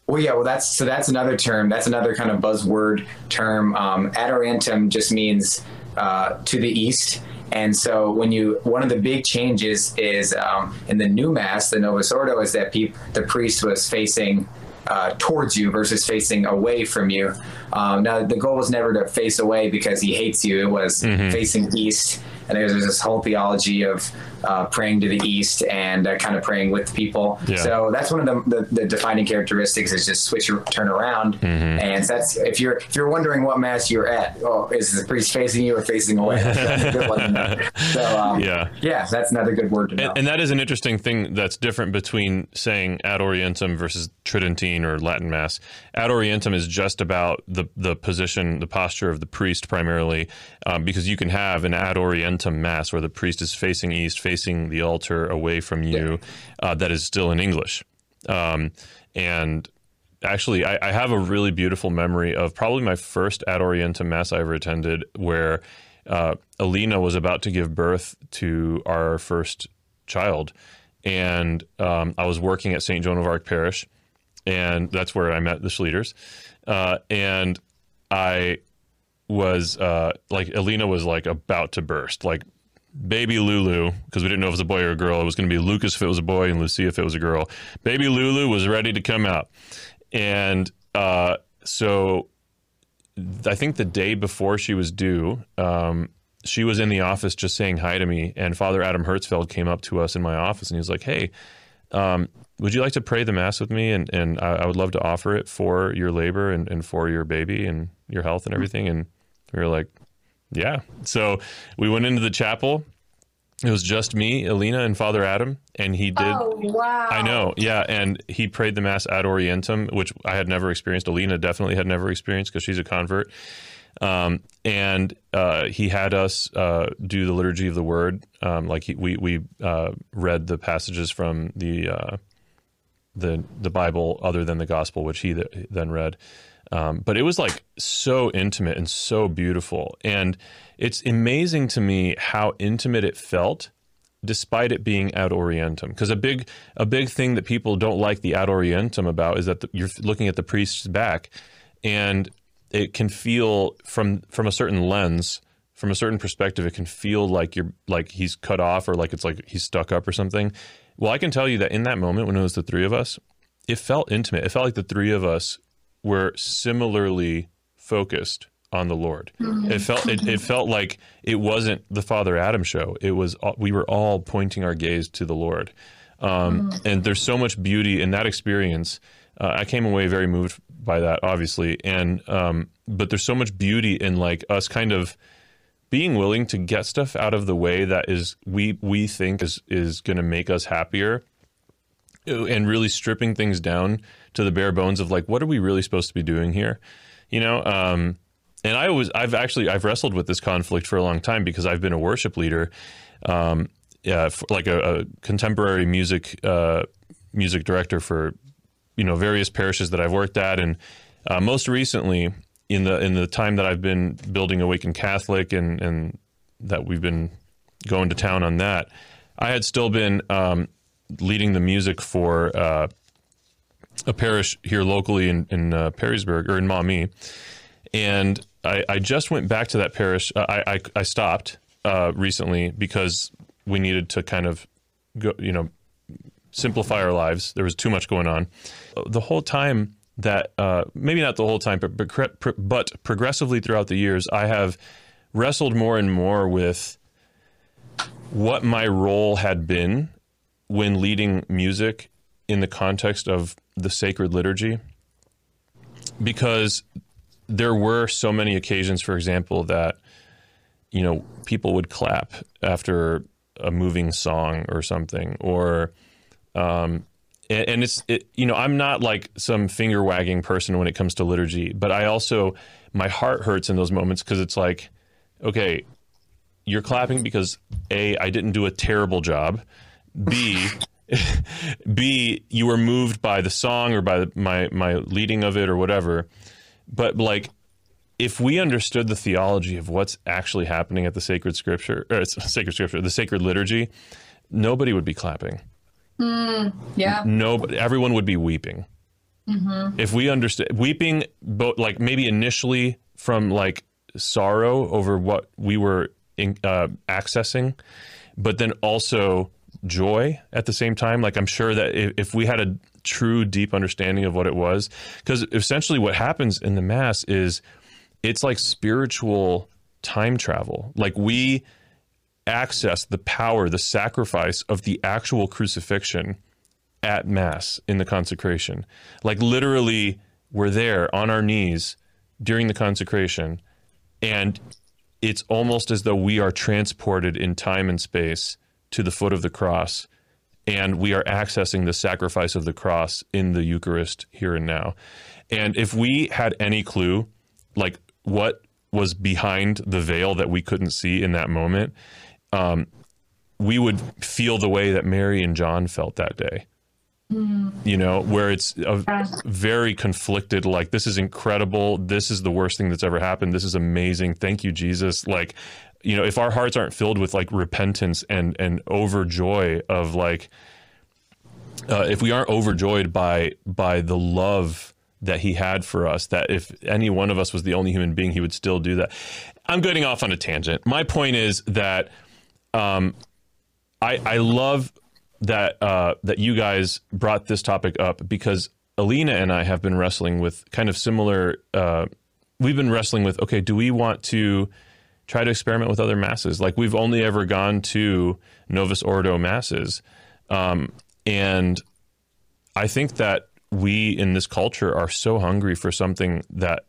D: Well, yeah, well, that's so that's another term. That's another kind of buzzword term. Um, ad orientem just means uh, to the east. And so, when you one of the big changes is um, in the new mass, the Novus Ordo, is that peop, the priest was facing uh, towards you versus facing away from you. Um, now, the goal was never to face away because he hates you. It was facing east. And there's, there's this whole theology of uh, praying to the east and uh, kind of praying with people.
A: Yeah.
D: So that's one of the, the, the defining characteristics is just switch your turn around.
A: Mm-hmm.
D: And that's if you're if you're wondering what mass you're at, oh, is the priest facing you or facing away? That's a good one to know. So um, [LAUGHS]
A: Yeah.
D: yeah, that's another good word to know.
A: And, and that is an interesting thing that's different between saying ad orientem versus tridentine or Latin mass. Ad orientem is just about the the position, the posture of the priest primarily, um, because you can have an ad orientem mass where the priest is facing east, facing the altar away from you, uh, that is still in English. Um, and actually, I, I have a really beautiful memory of probably my first ad orientem mass I ever attended, where uh, Alina was about to give birth to our first child, and um, I was working at St. Joan of Arc Parish, and that's where I met the Schlueters, uh, and I was uh, like Alina was like about to burst, like baby Lulu, because we didn't know if it was a boy or a girl. It was going to be Lucas if it was a boy and Lucia if it was a girl. Baby Lulu was ready to come out, and uh, so I think the day before she was due, um, she was in the office just saying hi to me, and Father Adam Hertzfeld came up to us in my office and he was like, "Hey." Um, would you like to pray the mass with me? And, and I, I would love to offer it for your labor and, and for your baby and your health and everything. And we were like, yeah. So we went into the chapel. It was just me, Alina, and Father Adam, and he did.
C: Oh wow!
A: I know, yeah, and he prayed the mass ad orientem, which I had never experienced. Alina definitely had never experienced because she's a convert. Um, and uh, he had us uh, do the liturgy of the word. Um, like he, we we uh, read the passages from the uh, the the Bible other than the gospel, which he th- then read. Um, but it was like so intimate and so beautiful, and it's amazing to me how intimate it felt, despite it being ad orientem. Because a big a big thing that people don't like the ad orientem about is that the, you're looking at the priest's back, and it can feel from from a certain lens from a certain perspective it can feel like you're like he's cut off or like it's like he's stuck up or something. Well i can tell you that in that moment when it was the three of us it felt intimate. It felt like the three of us were similarly focused on the lord. It felt it, it felt like it wasn't the father adam show. It was we were all pointing our gaze to the lord. Um, and there's so much beauty in that experience. Uh, i came away very moved by that obviously. And um, but there's so much beauty in like us kind of being willing to get stuff out of the way that is we we think is is going to make us happier uh, and really stripping things down to the bare bones of like what are we really supposed to be doing here? You know um, and i was i've actually i've wrestled with this conflict for a long time because i've been a worship leader um, yeah, like a, a contemporary music uh, music director for you know various parishes that I've worked at, and uh, most recently in the in the time that I've been building Awaken Catholic and and that we've been going to town on that, I had still been um, leading the music for uh, a parish here locally in in uh, Perrysburg or in Maumee, and I, I just went back to that parish. Uh, I, I I stopped uh, recently because we needed to kind of go, you know, simplify our lives. There was too much going on. The whole time that, uh, maybe not the whole time, but, but but progressively throughout the years, I have wrestled more and more with what my role had been when leading music in the context of the sacred liturgy, because there were so many occasions, for example, that you know people would clap after a moving song or something, or um, and, it's it, you know I'm not like some finger wagging person when it comes to liturgy, but I also my heart hurts in those moments because it's like, okay, you're clapping because a I didn't do a terrible job, b b you were moved by the song or by the, my my leading of it or whatever, but like if we understood the theology of what's actually happening at the sacred scripture, or [LAUGHS] sacred scripture, the sacred liturgy, nobody would be clapping.
C: Yeah.
A: Nobody, everyone would be weeping. If we understood weeping, both like maybe initially from like sorrow over what we were in, uh, accessing, but then also joy at the same time. Like I'm sure that if, if we had a true deep understanding of what it was, because essentially what happens in the mass is it's like spiritual time travel. Like we access the power, the sacrifice of the actual crucifixion at Mass in the consecration. Like literally, we're there on our knees during the consecration, and it's almost as though we are transported in time and space to the foot of the cross, and we are accessing the sacrifice of the cross in the Eucharist here and now. And if we had any clue, like what was behind the veil that we couldn't see in that moment, um, we would feel the way that Mary and John felt that day. You know, where it's a very conflicted, like, this is incredible. This is the worst thing that's ever happened. This is amazing. Thank you, Jesus. Like, you know, if our hearts aren't filled with like repentance and, and overjoy of like, uh, if we aren't overjoyed by by the love that he had for us, that if any one of us was the only human being, he would still do that. I'm getting off on a tangent. My point is that um, I I love that uh, that you guys brought this topic up because Alina and I have been wrestling with kind of similar. Uh, we've been wrestling with okay, do we want to try to experiment with other masses? Like we've only ever gone to Novus Ordo masses, um, and I think that we in this culture are so hungry for something that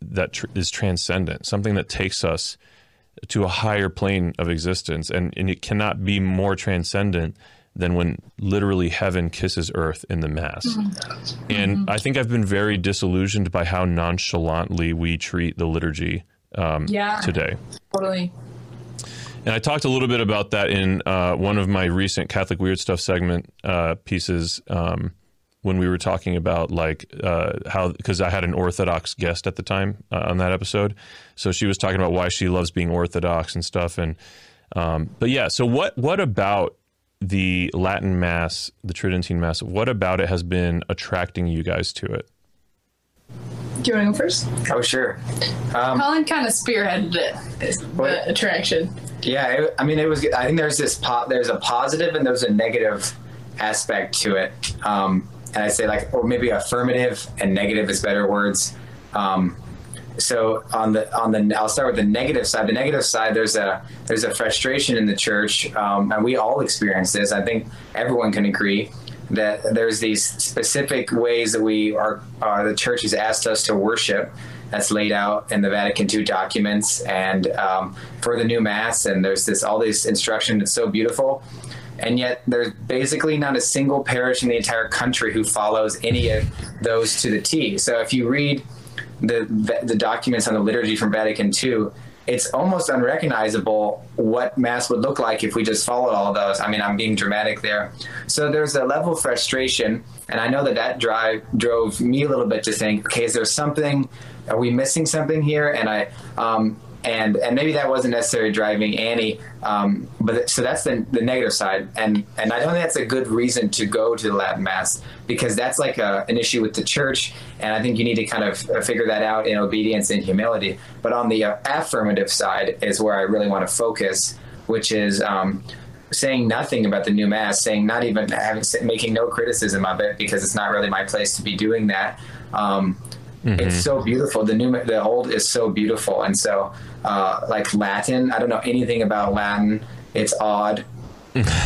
A: that tr- is transcendent, something that takes us to a higher plane of existence, and and it cannot be more transcendent than when literally heaven kisses earth in the mass. And I think I've been very disillusioned by how nonchalantly we treat the liturgy um,
C: Yeah.
A: today.
C: Totally.
A: And I talked a little bit about that in uh, one of my recent Catholic Weird Stuff segment uh, pieces um, when we were talking about like uh, how because I had an Orthodox guest at the time uh, on that episode, so she was talking about why she loves being Orthodox and stuff. And um, but yeah, so what what about the Latin Mass, the Tridentine Mass? What about it has been attracting you guys to it?
C: Do you want to go first?
D: Oh, sure. Um,
C: Colin kind of spearheaded it, this-
D: What?
C: the attraction.
D: Yeah, it, I mean, it was. I think there's this. Po- there's a positive and there's a negative aspect to it. Um, and I say like, or maybe affirmative and negative is better words. Um, so on the on the I'll start with the negative side. The negative side, there's a there's a frustration in the church, um, and we all experience this. I think everyone can agree that there's these specific ways that we are uh, the church has asked us to worship. That's laid out in the Vatican II documents and um, for the new mass. And there's this all this instruction that's so beautiful, and yet there's basically not a single parish in the entire country who follows any of those to the T. So if you read the the documents on the liturgy from Vatican II, it's almost unrecognizable what mass would look like if we just followed all those. I mean, I'm being dramatic there. So there's a level of frustration, and I know that that drive drove me a little bit to think, okay, is there something? Are we missing something here? And I. Um, and, and maybe that wasn't necessarily driving Annie, um, but so that's the, the negative side, and and I don't think that's a good reason to go to the Latin Mass because that's like a, an issue with the church, and I think you need to kind of uh, figure that out in obedience and humility. But on the uh, affirmative side is where I really want to focus, which is um, saying nothing about the new mass, saying not even having, making no criticism of it because it's not really my place to be doing that. Um, It's so beautiful. The new, the old is so beautiful, and so uh, like Latin. I don't know anything about Latin. It's odd. [LAUGHS]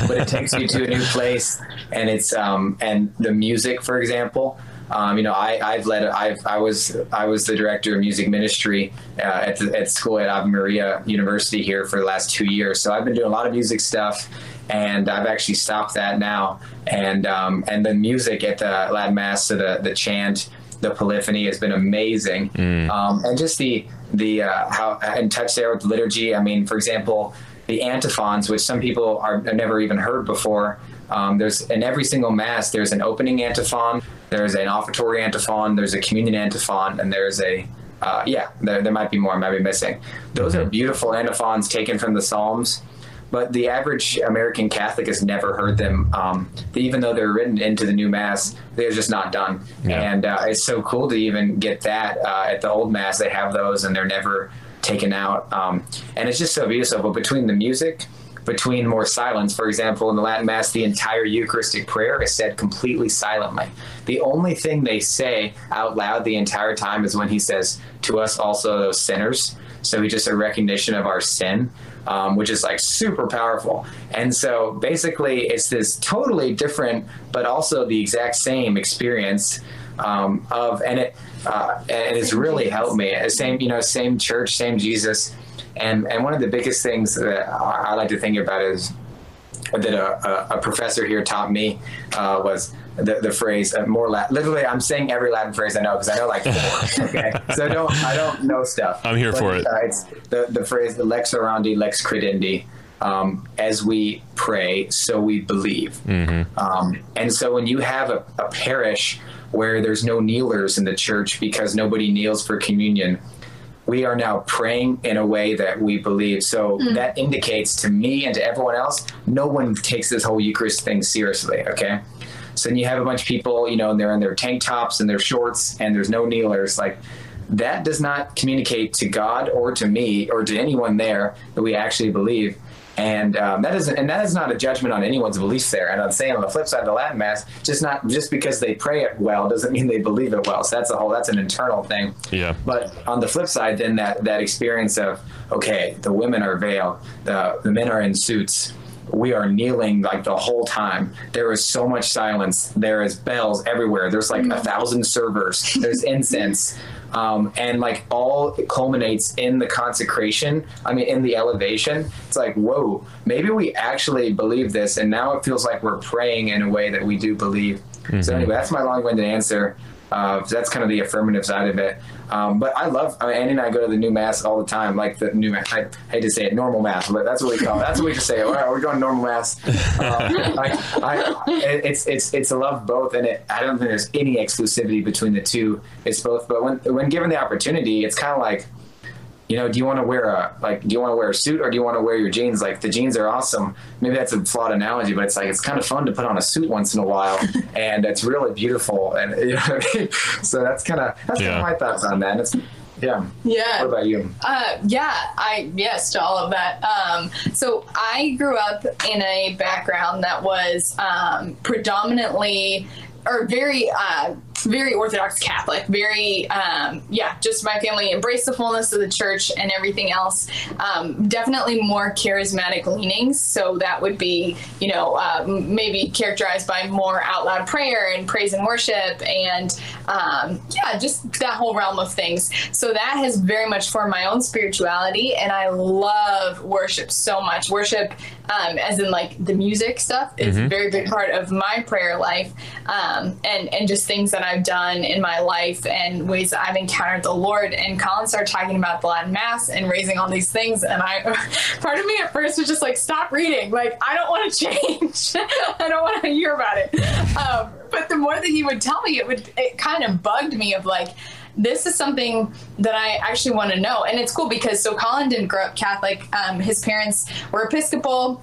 D: But it takes you to a new place and it's um and the music for example um, you know I, I've led I've, I was I was the director of music ministry uh, at, the, at school at Ave Maria University here for the last two years. So I've been doing a lot of music stuff and I've actually stopped that now. And um, and the music at the Latin Mass so the the chant the polyphony has been amazing. Um, and just the the uh, how and touch there with the liturgy I mean for example the antiphons, which some people are have never even heard before. Um, there's in every single mass, there's an opening antiphon, there's an offertory antiphon, there's a communion antiphon, and there's a uh, yeah, there, there might be more, I might be missing. Those are beautiful antiphons taken from the Psalms, but the average American Catholic has never heard them. Um, even though they're written into the new mass, they're just not done.
A: Yeah.
D: And uh, it's so cool to even get that uh, at the old mass. They have those, and they're never taken out. Um, and it's just so beautiful. But between the music, between more silence, for example, in the Latin Mass, the entire Eucharistic prayer is said completely silently. The only thing they say out loud the entire time is when he says, To us also, those sinners. So he just a recognition of our sin, um, which is like super powerful. And so basically, it's this totally different, but also the exact same experience um, of, and it uh, and it's really helped me. Same, you know, same church, same Jesus. And and one of the biggest things that I like to think about is that a, a, a professor here taught me uh, was the, the phrase uh, more Latin. Literally, I'm saying every Latin phrase I know because I know like four. [LAUGHS] okay, so don't I don't know stuff.
A: I'm here
D: But,
A: for it.
D: Uh, it's the the phrase the lex orandi, lex credendi. Um, as we pray, so we believe.
A: Mm-hmm.
D: Um, and so when you have a, a parish where there's no kneelers in the church because nobody kneels for communion, we are now praying in a way that we believe. So that indicates to me and to everyone else, no one takes this whole Eucharist thing seriously. Okay. So then you have a bunch of people, you know, and they're in their tank tops and their shorts, and there's no kneelers. Like that does not communicate to God or to me or to anyone there that we actually believe. And um, that is, and that is not a judgment on anyone's beliefs there. And I'm saying on the flip side of the Latin Mass, just not just because they pray it well doesn't mean they believe it well. So that's a whole that's an internal thing.
A: Yeah.
D: But on the flip side, then that that experience of okay, the women are veiled, the the men are in suits. We are kneeling like the whole time. There is so much silence. There is bells everywhere. There's like a thousand servers. There's incense. Um, and like all it culminates in the consecration. I mean, in the elevation. It's like, whoa, maybe we actually believe this, and now it feels like we're praying in a way that we do believe. So anyway, that's my long-winded answer. Uh, that's kind of the affirmative side of it. Um, but I love I mean, Annie and I go to the new mass all the time, like the new mass. I hate to say it, normal mass, but that's what we call it. That's what we just say. All right, we're going normal mass. Um, I, it's it's it's a love both, and it, I don't think there's any exclusivity between the two. It's both. But when when given the opportunity, it's kind of like you know, do you want to wear a like do you want to wear a suit or do you want to wear your jeans? Like the jeans are awesome. Maybe that's a flawed analogy, but it's like it's kind of fun to put on a suit once in a while, [LAUGHS] and it's really beautiful. And [LAUGHS] you know, what I mean? so that's kind of that's
A: Yeah.
D: my thoughts on that. It's yeah.
C: Yeah.
D: What about you?
C: Uh, yeah, I yes to all of that. Um, so I grew up in a background that was um, predominantly or very uh, very Orthodox Catholic. Very um, yeah, just my family embraced the fullness of the church and everything else. Um, definitely more charismatic leanings. So that would be you know uh, maybe characterized by more out loud prayer and praise and worship and um, yeah, just that whole realm of things. So that has very much formed my own spirituality, and I love worship so much. Worship, um, as in like the music stuff, is a very big part of my prayer life, um, and and just things that I've done in my life and ways that I've encountered the Lord. And Colin started talking about the Latin Mass and raising all these things, and I, [LAUGHS] part of me at first was just like, stop reading. Like I don't want to [LAUGHS] change. I don't want to hear about it. Um, but the more that he would tell me, it would it kind of bugged me of like this is something that I actually want to know. And it's cool because so Colin didn't grow up Catholic. Um, his parents were Episcopal,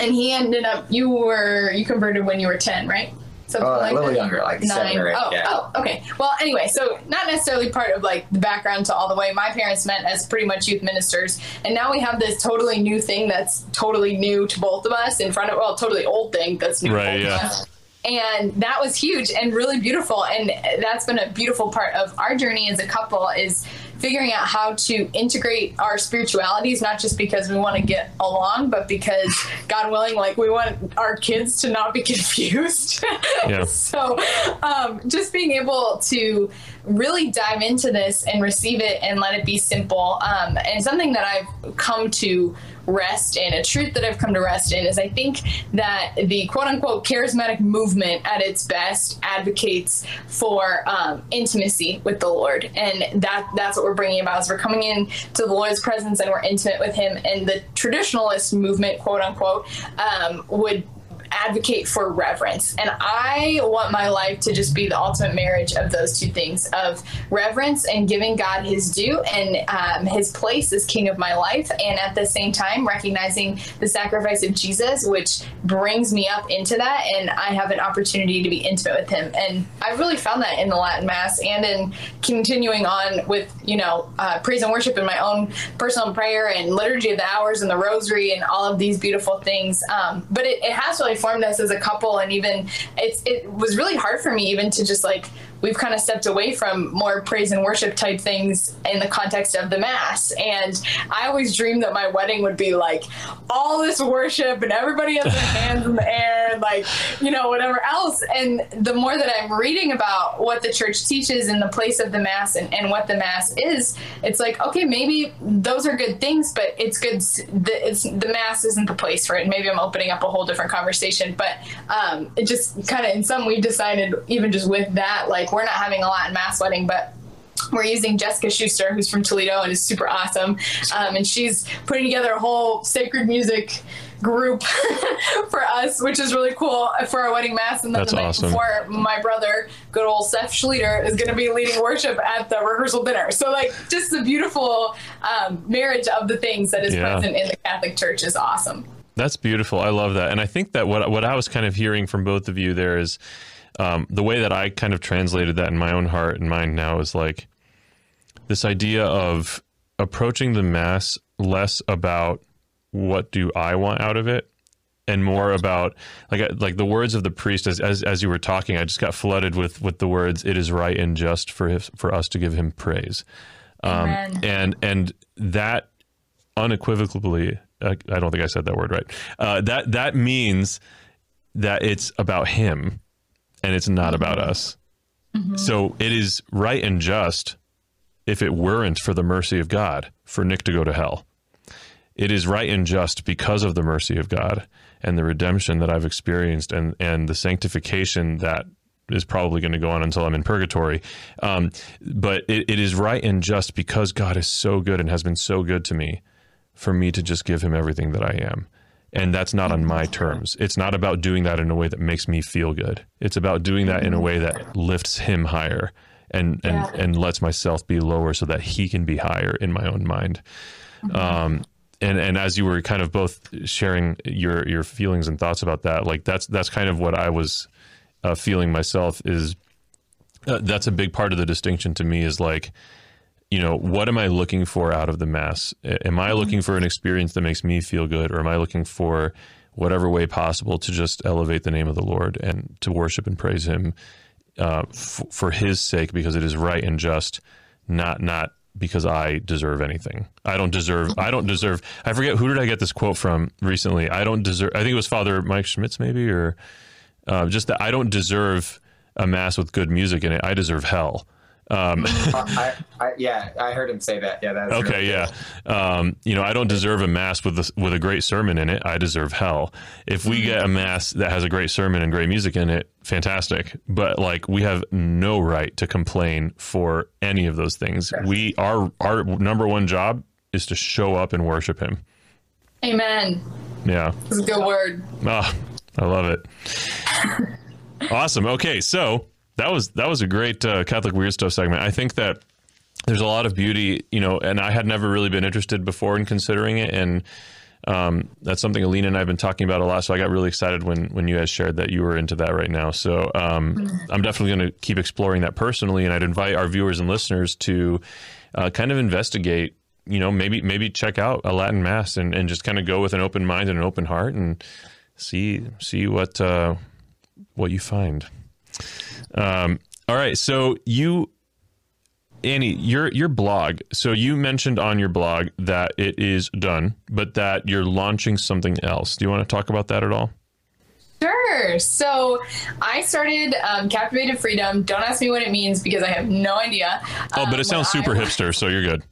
C: and he ended up. You were you converted when you were ten, right? Something
D: Uh,
C: like
D: a little younger, like seven or eight,
C: Oh,
D: yeah.
C: oh, okay. Well, anyway, so not necessarily part of like the background to all the way. My parents met as pretty much youth ministers, and now we have this totally new thing that's totally new to both of us in front of well, totally old thing that's new
A: Right,
C: to both
A: yeah.
C: of us and that was huge and really beautiful and that's been a beautiful part of our journey as a couple is figuring out how to integrate our spiritualities not just because we want to get along but because god willing like we want our kids to not be [LAUGHS] confused
A: Yeah. [LAUGHS]
C: so um, just being able to really dive into this and receive it and let it be simple um, and something that i've come to rest in a truth that i've come to rest in is i think that the quote unquote charismatic movement at its best advocates for um, intimacy with the lord. And that that's what we're bringing about is we're coming in to the lord's presence and we're intimate with him. And the traditionalist movement quote unquote um, would advocate for reverence. And I want my life to just be the ultimate marriage of those two things of reverence and giving God his due and um, his place as king of my life. And at the same time, recognizing the sacrifice of Jesus, which brings me up into that. And I have an opportunity to be intimate with him. And I've really found that in the Latin Mass and in continuing on with, you know, uh, praise and worship in my own personal prayer and liturgy of the hours and the rosary and all of these beautiful things. Um, but it, it has really formed us as a couple. And even it's, it was really hard for me even to just like we've kind of stepped away from more praise and worship type things in the context of the mass. And I always dreamed that my wedding would be like all this worship and everybody has their [LAUGHS] hands in the air, and like you know whatever else. And the more that I'm reading about what the church teaches in the place of the mass and, and what the mass is, it's like okay, maybe those are good things, but it's good. The, it's the mass isn't the place for it. Maybe I'm opening up a whole different conversation, but um, it just kind of in some we've decided even just with that, like we're not having a Latin mass wedding, but we're using Jessica Schuster, who's from Toledo and is super awesome. Um, and she's putting together a whole sacred music group [LAUGHS] for us, which is really cool for our wedding mass. And then
A: That's
C: the night
A: awesome.
C: before, my brother, good old Seth Schlueter, is going to be leading worship at the rehearsal dinner. So, like, just the beautiful um, marriage of the things that is
A: Yeah.
C: present in the Catholic Church is awesome.
A: That's beautiful. I love that. And I think that what what I was kind of hearing from both of you there is um, the way that I kind of translated that in my own heart and mind now is like this idea of approaching the mass less about what do I want out of it and more about like like the words of the priest as as, as you were talking I just got flooded with with the words it is right and just for his, for us to give him praise um, and and that unequivocally I don't think I said that word right. Uh, that that means that it's about him and it's not about us. So it is right and just if it weren't for the mercy of God for Nick to go to hell. It is right and just because of the mercy of God and the redemption that I've experienced and and the sanctification that is probably going to go on until I'm in purgatory. Um, but it, it is right and just because God is so good and has been so good to me for me to just give him everything that I am. And that's not on my terms. It's not about doing that in a way that makes me feel good. It's about doing that in a way that lifts him higher and and,
C: Yeah.
A: and lets myself be lower so that he can be higher in my own mind. Um, and and as you were kind of both sharing your your feelings and thoughts about that, like that's that's kind of what I was uh, feeling myself. Is uh, that's a big part of the distinction to me is like, you know, what am I looking for out of the mass? Am I looking for an experience that makes me feel good, or am I looking for whatever way possible to just elevate the name of the Lord and to worship and praise Him uh, f- for His sake because it is right and just, not not because I deserve anything. I don't deserve. I don't deserve. I forget who did I get this quote from recently. I don't deserve. I think it was Father Mike Schmitz, maybe, or uh, just that I don't deserve a mass with good music in it. I deserve hell. Um, [LAUGHS]
D: I, I, yeah, I heard him say that. Yeah, that's
A: okay, yeah. Um, you know, I don't deserve a mass with a, with a great sermon in it. I deserve hell. If we get a mass that has a great sermon and great music in it, fantastic. But like, we have no right to complain for any of those things. We our our number one job is to show up and worship Him.
C: Amen.
A: Yeah.
C: It's a good word.
A: Oh, I love it. [LAUGHS] awesome. Okay, so that was that was a great uh, Catholic weird stuff segment. I think that there's a lot of beauty, you know, and I had never really been interested before in considering it, and um, that's something Alina and I've been talking about a lot. So I got really excited when when you guys shared that you were into that right now. So um, I'm definitely going to keep exploring that personally, and I'd invite our viewers and listeners to uh, kind of investigate. You know, maybe maybe check out a Latin Mass and, and just kind of go with an open mind and an open heart and see see what uh, what you find. Um, all right, so you, Annie, your your blog. So you mentioned on your blog that it is done, but that you're launching something else. Do you want to talk about that at all?
C: Sure. So I started um, Captivated Freedom. Don't ask me what it means because I have no idea.
A: Oh, but
C: Um,
A: it sounds super
C: I-
A: hipster, so you're good.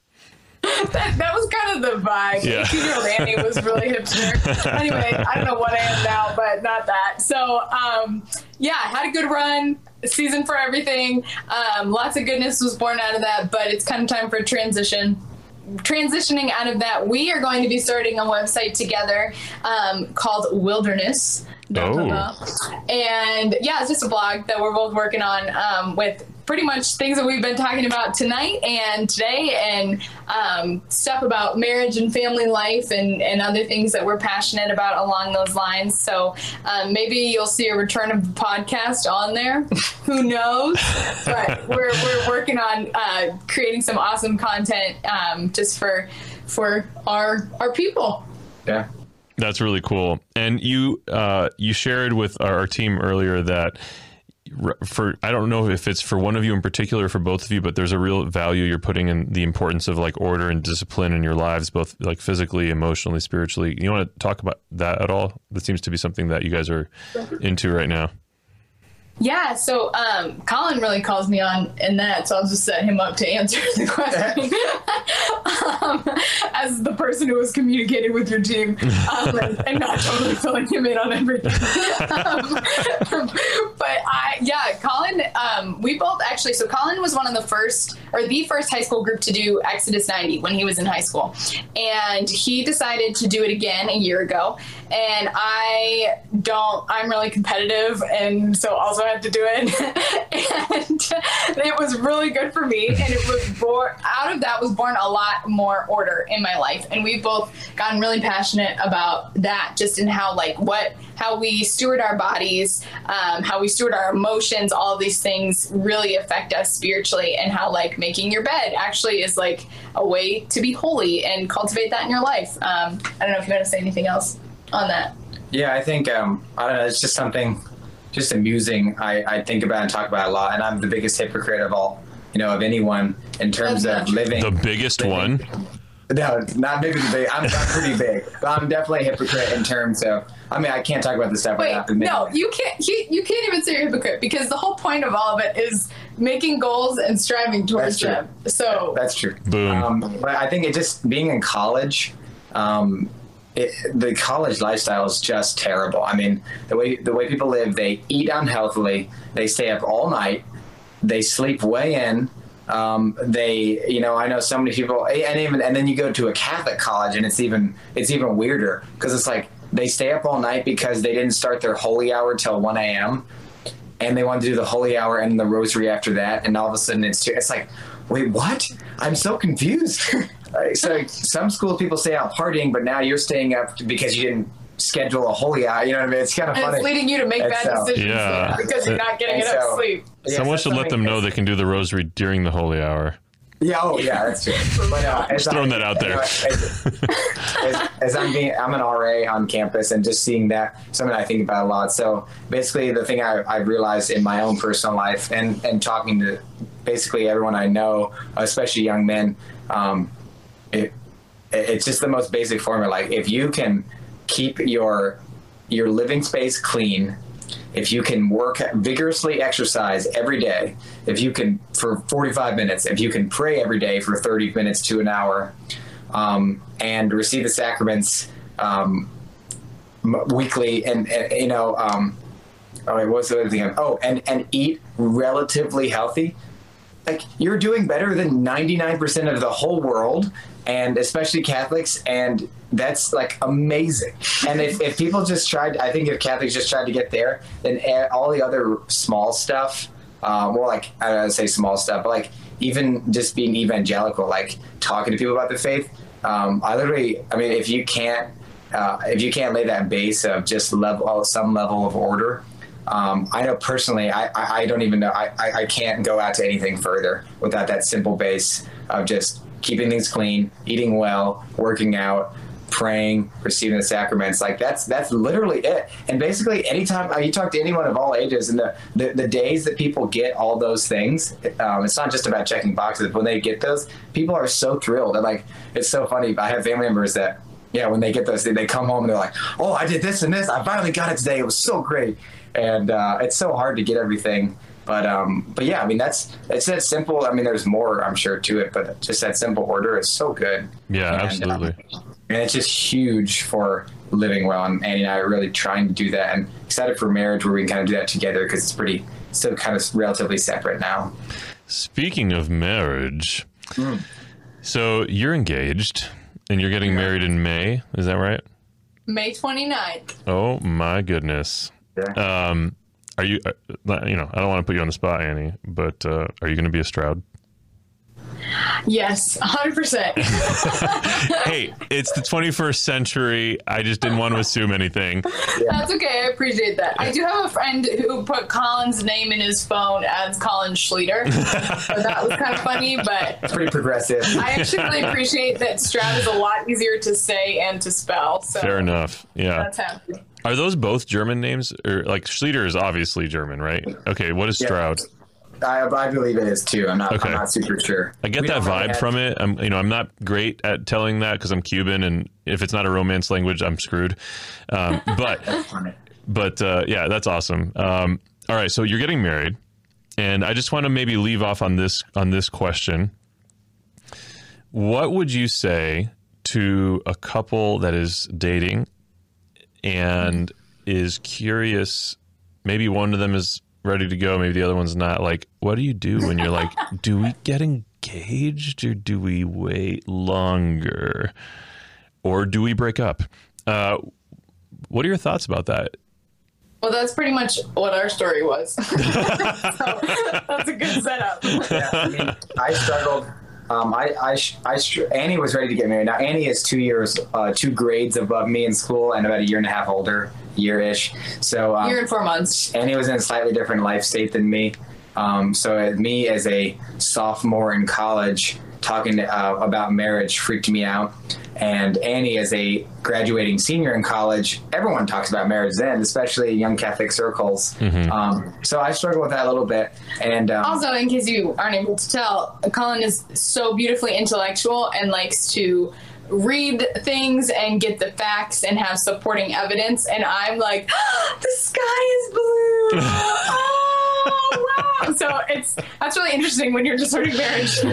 A: [LAUGHS]
C: that, that was kind of the vibe.
A: Yeah.
C: 18 year old Annie was really hipster. [LAUGHS] anyway, I don't know what I am now, but not that. So, um, yeah, had a good run, season for everything. Um, lots of goodness was born out of that, but it's kind of time for a transition. Transitioning out of that, we are going to be starting a website together um, called Wilderness.
A: Oh.
C: And yeah, it's just a blog that we're both working on um, with pretty much things that we've been talking about tonight and today, and um, stuff about marriage and family life and, and other things that we're passionate about along those lines. So um, maybe you'll see a return of the podcast on there. [LAUGHS] Who knows? But we're, we're working on uh, creating some awesome content um, just for for our our people.
D: Yeah.
A: That's really cool. And you uh, you shared with our, our team earlier that r- for I don't know if it's for one of you in particular or for both of you, but there's a real value you're putting in the importance of like order and discipline in your lives, both like physically, emotionally, spiritually. You want to talk about that at all? That seems to be something that you guys are into right now.
C: Yeah, so um, Colin really calls me on in that, so I'll just set him up to answer [LAUGHS] the question [LAUGHS] um, as the person who was communicating with your team um, and, and not totally filling him in on everything. um, [LAUGHS] but I, yeah, Colin, um, we both actually, so Colin was one of the first, or the first high school group to do Exodus 90 when he was in high school. And he decided to do it again a year ago. And I don't, I'm really competitive, and so also had to do it. [LAUGHS] and it was really good for me. And it was born, out of that was born a lot more order in my life. And we've both gotten really passionate about that, just in how, like, what, how we steward our bodies, um, how we steward our emotions, all these things really affect us spiritually, and how, like, making your bed actually is like a way to be holy and cultivate that in your life. Um, I don't know if you want to say anything else on that.
D: Yeah, I think um, I don't know. It's just something, just amusing. I, I think about and talk about a lot, and I'm the biggest hypocrite of all, you know, of anyone in terms of living.
A: The biggest one.
D: No, not big as big. I'm, I'm pretty big, [LAUGHS] but I'm definitely a hypocrite in terms of. I mean, I can't talk about this stuff
C: Wait,
D: without admitting
C: no, you can't. You, you can't even say you're a hypocrite because the whole point of all of it is making goals and striving towards them. So
D: That's true.
A: Boom.
D: Um, but I think it just being in college, um, it, the college lifestyle is just terrible. I mean, the way the way people live, they eat unhealthily, they stay up all night, they sleep way in. Um, they, you know, I know so many people, and even and then you go to a Catholic college, and it's even it's even weirder because it's like they stay up all night because they didn't start their holy hour till one a.m. and they want to do the holy hour and the rosary after that, and all of a sudden it's it's like, wait, what? I'm so confused. [LAUGHS] Like, so some schools people stay out partying, but now you're staying up because you didn't schedule a holy hour. You know what I mean? It's kind of
C: and
D: funny.
C: it's leading you to make
D: And
C: bad
D: so-
C: decisions
A: Yeah.
C: because you're not getting
D: And
C: enough
D: so-
C: sleep.
D: Yeah,
A: Someone
D: so
A: should let them know they can do the rosary during the holy hour.
D: Yeah, oh yeah, that's true. [LAUGHS] But uh,
A: Just throwing
D: I-
A: that out there.
D: As, as, as I'm being, I'm an RA on campus, and just seeing that something I think about a lot. So basically, the thing I, I realized in my own personal life, and and talking to basically everyone I know, especially young men, um, it, it's just the most basic formula. Like if you can keep your your living space clean, if you can work vigorously exercise every day, if you can for 45 minutes, if you can pray every day for 30 minutes to an hour, um, and receive the sacraments um, weekly, and, and you know, um, oh, what's the other thing? Oh, and and eat relatively healthy like you're doing better than 99% of the whole world and especially catholics and that's like amazing and if, if people just tried i think if catholics just tried to get there then all the other small stuff uh, well like i don't say small stuff but like even just being evangelical like talking to people about the faith um, i literally i mean if you can't uh, if you can't lay that base of just level some level of order um, I know personally, I, I, I don't even know. I, I can't go out to anything further without that simple base of just keeping things clean, eating well, working out, praying, receiving the sacraments. Like that's that's literally it. And basically, anytime uh, you talk to anyone of all ages, and the, the, the days that people get all those things, um, it's not just about checking boxes. When they get those, people are so thrilled. And like, it's so funny. I have family members that yeah, when they get those, they, they come home and they're like, "Oh, I did this and this. I finally got it today. It was so great." And uh, it's so hard to get everything, but um, but yeah, I mean that's it's that simple. I mean, there's more, I'm sure, to it, but just that simple order is so good.
A: Yeah,
D: And, uh,
A: absolutely.
D: and it's just huge for living well. And Annie and I are really trying to do that, and excited for marriage where we can kind of do that together because it's pretty still kind of relatively separate now.
A: Speaking of marriage, so you're engaged and you're getting married in May. Is that right?
C: May 29th.
A: Oh my goodness.
D: Yeah.
A: Um, are you? Uh, you know, I don't want to put you on the spot, Annie, but uh, are you going to be a Stroud?
C: Yes, 100%.
A: hey, it's the 21st century. I just didn't want to assume anything.
C: That's okay. I appreciate that. I do have a friend who put Colin's name in his phone as Colin Schlueter. so that was kind of funny, but
D: It's pretty progressive.
C: I actually really appreciate that Stroud is a lot easier to say and to spell. So
A: Fair enough. Yeah.
C: That's happy.
A: Are those both German names? Or like Schlueter is obviously German, right? Okay, what is
D: Yeah.
A: Stroud?
D: I, I believe it is too. I'm not.
A: Okay.
D: I'm not super sure.
A: I get
D: We
A: that vibe from it. I'm, you know, I'm not great at telling that because I'm Cuban, and if it's not a Romance language, I'm screwed. Um, [LAUGHS] but, but uh, yeah, that's awesome. Um, all right, so you're getting married, and I just want to maybe leave off on this on this question. What would you say to a couple that is dating and is curious? Maybe one of them is ready to go, maybe the other one's not. Like, what do you do when you're like, [LAUGHS] do we get engaged or do we wait longer? Or do we break up? Uh, what are your thoughts about that?
C: Well, that's pretty much what our story was. [LAUGHS] [LAUGHS] so that's a good setup.
D: Yeah, I mean, I struggled. Um, I, I, I Annie was ready to get married. Now Annie is two years, uh, two grades above me in school, and about a year and a half older, year-ish. So um,
C: Year and four months.
D: Annie was in a slightly different life state than me. Um, so uh, me as a sophomore in college talking uh, about marriage freaked me out. And Annie as a graduating senior in college, everyone talks about marriage then, especially young Catholic circles. Um, so I struggled with that a little bit. And um,
C: Also, in case you aren't able to tell, Colin is so beautifully intellectual and likes to read things and get the facts and have supporting evidence. And I'm like, [GASPS] the sky is blue. [LAUGHS] oh, wow. So it's that's really interesting when you're just starting marriage. [LAUGHS]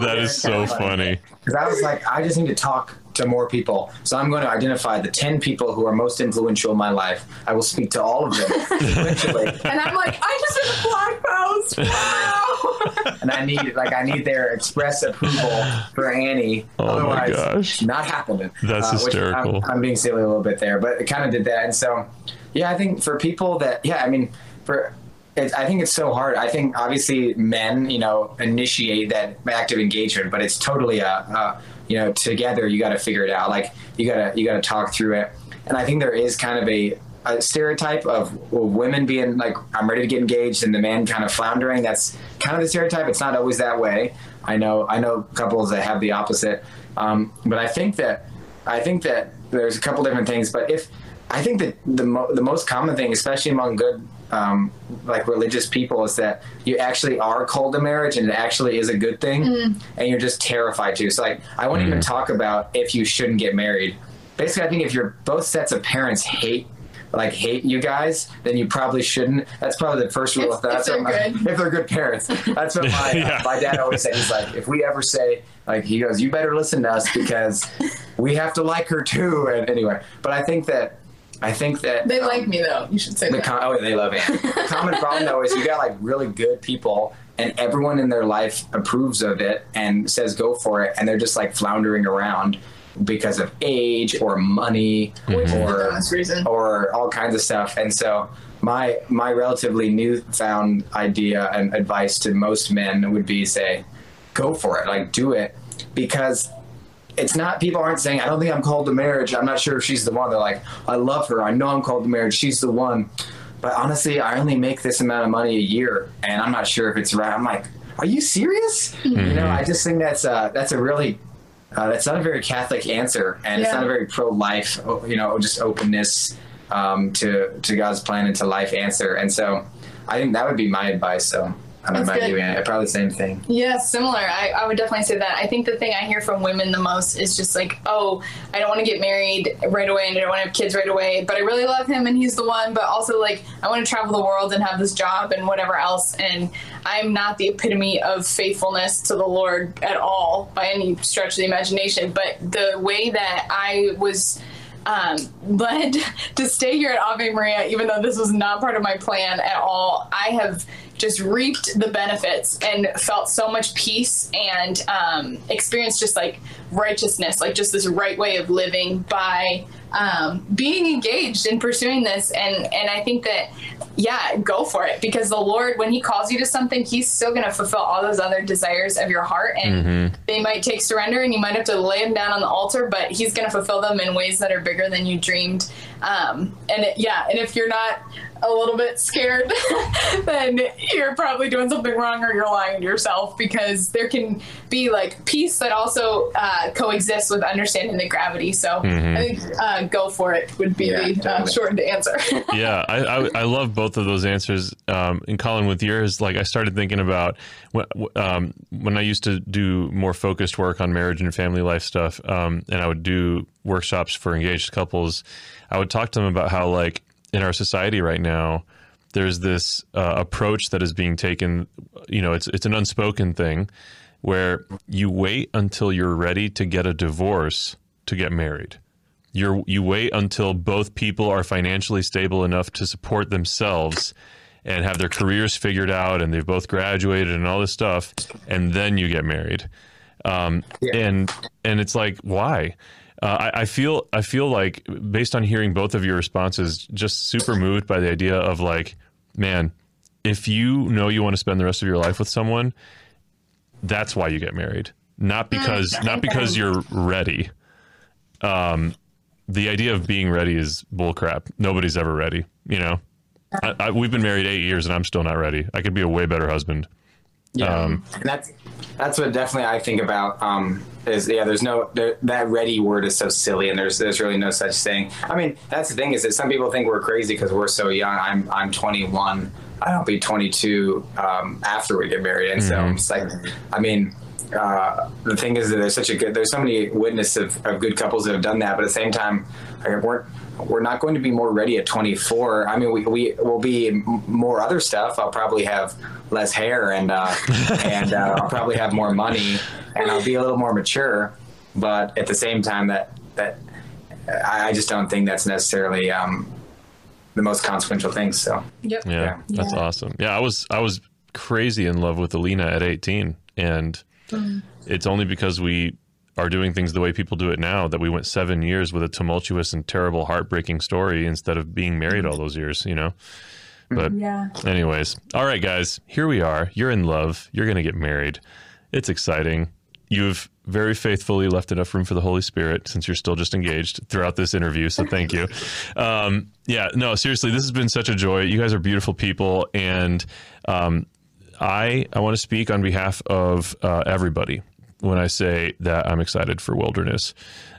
A: That is so funny.
D: Because I was like, I just need to talk to more people. So I'm going to identify the 10 people who are most influential in my life. I will speak to all of them [LAUGHS] eventually.
C: and I'm like, I just did a blog post. Wow.
D: and I need like I need their express approval for Annie.
A: Oh my gosh.
D: not happening.
A: That's uh,
D: which
A: hysterical.
D: I'm, I'm being silly a little bit there, but it kind of did that. And so, yeah, I think for people that, yeah, I mean, for it, I think it's so hard. I think obviously men, you know, initiate that active engagement, but it's totally a, a you know, together you got to figure it out. Like you gotta you gotta talk through it. And I think there is kind of a a stereotype of women being like, I'm ready to get engaged, and the man kind of floundering. That's kind of the stereotype. It's not always that way. I know. I know couples that have the opposite. Um, but I think that I think that there's a couple different things. But if I think that the mo- the most common thing, especially among good um, like religious people, is that you actually are called to marriage, and it actually is a good thing, and you're just terrified to. So like, I won't even talk about if you shouldn't get married. Basically, I think if your both sets of parents hate like hate you guys, then you probably shouldn't. That's probably the first rule.
C: If-
D: of that.
C: if they're
D: what my,
C: good. [LAUGHS]
D: if they're good parents. That's what [LAUGHS] my
A: Yeah.
D: my dad always said. He's like, if we ever say like he goes, you better listen to us because we have to like her too. And anyway, but I think that I think that
C: They
D: um,
C: like me though. You should say
D: the
C: that.
D: com- oh, they love it. The common problem though is you got like really good people, and everyone in their life approves of it and says go for it, and they're just like floundering around because of age or money
C: Which is the
D: or or all kinds of stuff. And so my my relatively newfound idea and advice to most men would be say, go for it, like do it, because it's not people aren't saying I don't think I'm called to marriage. I'm not sure if she's the one. They're like, I love her. I know I'm called to marriage. She's the one. But honestly, I only make this amount of money a year, and I'm not sure if it's right. I'm like, are you serious? You know, I just think that's uh, that's a really uh, that's not a very Catholic answer, and it's not a very pro-life, you know, just openness um, to to God's plan and to life answer. And so, I think that would be my advice. So, I don't know about
C: good.
D: you, Anna. Probably the same thing.
C: Yeah, similar. I, I would definitely say that. I think the thing I hear from women the most is just like, oh, I don't want to get married right away and I don't want to have kids right away, but I really love him and he's the one. But also, like, I want to travel the world and have this job and whatever else. And I'm not the epitome of faithfulness to the Lord at all by any stretch of the imagination. But the way that I was um, led [LAUGHS] to stay here at Ave Maria, even though this was not part of my plan at all. I have just reaped the benefits and felt so much peace and um, experienced just like righteousness, like just this right way of living by um, being engaged in pursuing this. And and I think that yeah, go for it because the Lord, when He calls you to something, He's still going to fulfill all those other desires of your heart, and they might take surrender, and you might have to lay them down on the altar, but He's going to fulfill them in ways that are bigger than you dreamed. Um, and it, yeah, and if you're not a little bit scared, [LAUGHS] then you're probably doing something wrong or you're lying to yourself because there can be like peace that also uh, coexists with understanding the gravity. So I think uh, uh, go for it. Would be
D: Yeah,
C: the uh, shortened answer. [LAUGHS]
A: yeah, I, I I love both of those answers. Um, and Colin, with yours, like I started thinking about when, um, when I used to do more focused work on marriage and family life stuff, um, and I would do workshops for engaged couples. I would talk to them about how, like, in our society right now, there's this uh, approach that is being taken. You know, it's it's an unspoken thing where you wait until you're ready to get a divorce to get married you're you wait until both people are financially stable enough to support themselves and have their careers figured out and they've both graduated and all this stuff and then you get married. Um, and and it's like why? Uh, I, I feel I feel like based on hearing both of your responses just super moved by the idea of like man if you know you want to spend the rest of your life with someone that's why you get married. Not because not because you're ready. Um, the idea of being ready is bullcrap. Nobody's ever ready. You know, I, I, we've been married eight years and I'm still not ready. I could be a way better husband.
D: Yeah,
A: Um,
D: and that's that's what definitely I think about. Um, is yeah, there's no there, that ready word is so silly, and there's there's really no such thing. I mean, that's the thing is that some people think we're crazy because we're so young. I'm I'm 21. I'll be 22 um, after we get married, and so it's like, I mean. Uh, the thing is that there's such a good there's so many witnesses of, of good couples that have done that but at the same time like, we're we're not going to be more ready at 24 i mean we, we will be more other stuff i'll probably have less hair and uh, [LAUGHS] and uh, i'll probably have more money and i'll be a little more mature but at the same time that that i, I just don't think that's necessarily um, the most consequential thing so
C: yep.
A: Yeah,
D: Yeah.
A: that's awesome. Yeah, I was I was crazy in love with Alina at 18, and it's only because we are doing things the way people do it now that we went seven years with a tumultuous and terrible, heartbreaking story instead of being married all those years. You know. But
C: Yeah.
A: anyways, all right, guys, here we are. You're in love. You're gonna get married. It's exciting. You've very faithfully left enough room for the Holy Spirit since you're still just engaged throughout this interview. So thank you. [LAUGHS] Um, yeah, no, seriously, this has been such a joy. You guys are beautiful people, and um, I I want to speak on behalf of uh, everybody when I say that I'm excited for Wilderness,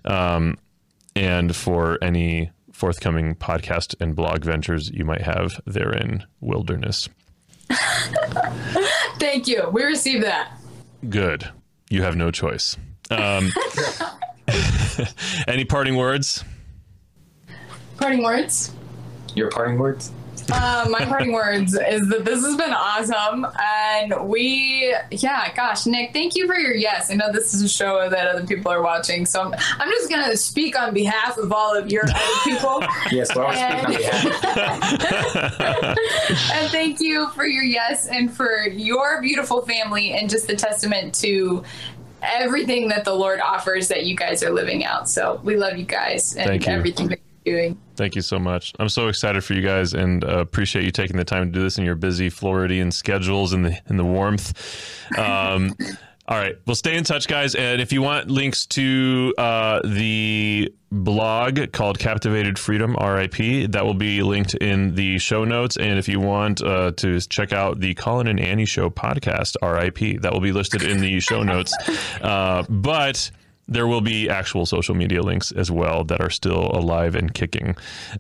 A: um, and for any forthcoming podcast and blog ventures you might have therein. Wilderness. [LAUGHS]
C: Thank you. We received that.
A: Good. You have no choice. Um, [LAUGHS] any parting words?
C: Parting words.
D: your parting words
C: Uh, my parting words is that this has been awesome, and we, yeah, gosh, Nick, thank you for your yes. I know this is a show that other people are watching, so I'm, I'm just gonna speak on behalf of all of your other people. [LAUGHS]
D: yes well I'll speak on behalf [LAUGHS]
C: and thank you for your yes and for your beautiful family and just the testament to everything that the Lord offers that you guys are living out. So we love you guys and
A: Thank you.
C: everything that you're doing.
A: Thank you so much. I'm so excited for you guys and uh, appreciate you taking the time to do this in your busy Floridian schedules and the in the warmth. Um, [LAUGHS] all right, we'll stay in touch, guys. And if you want links to uh, the blog called Captivated Freedom RIP, that will be linked in the show notes. And if you want uh, to check out the Colin and Annie Show podcast RIP, that will be listed in the show notes. Uh, but there will be actual social media links as well that are still alive and kicking.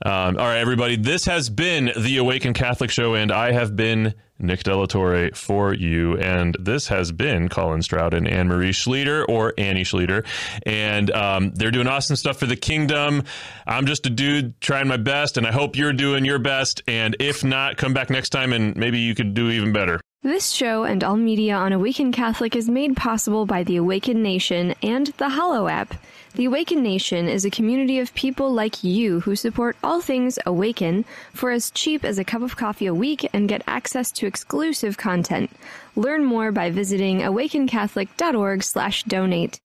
A: Um, all right, everybody, this has been the Awaken Catholic Show, and I have been Nick De La Torre for you. And this has been Colin Stroud and Anne Marie Schlueter or Annie Schlueter. And um, they're doing awesome stuff for the kingdom. I'm just a dude trying my best, and I hope you're doing your best. And if not, come back next time and maybe you could do even better.
B: This show and all media on Awaken Catholic is made possible by the Awaken Nation and the Hallow app. The Awaken Nation is a community of people like you who support all things Awaken for as cheap as a cup of coffee a week and get access to exclusive content. Learn more by visiting awakencatholic.org/donate.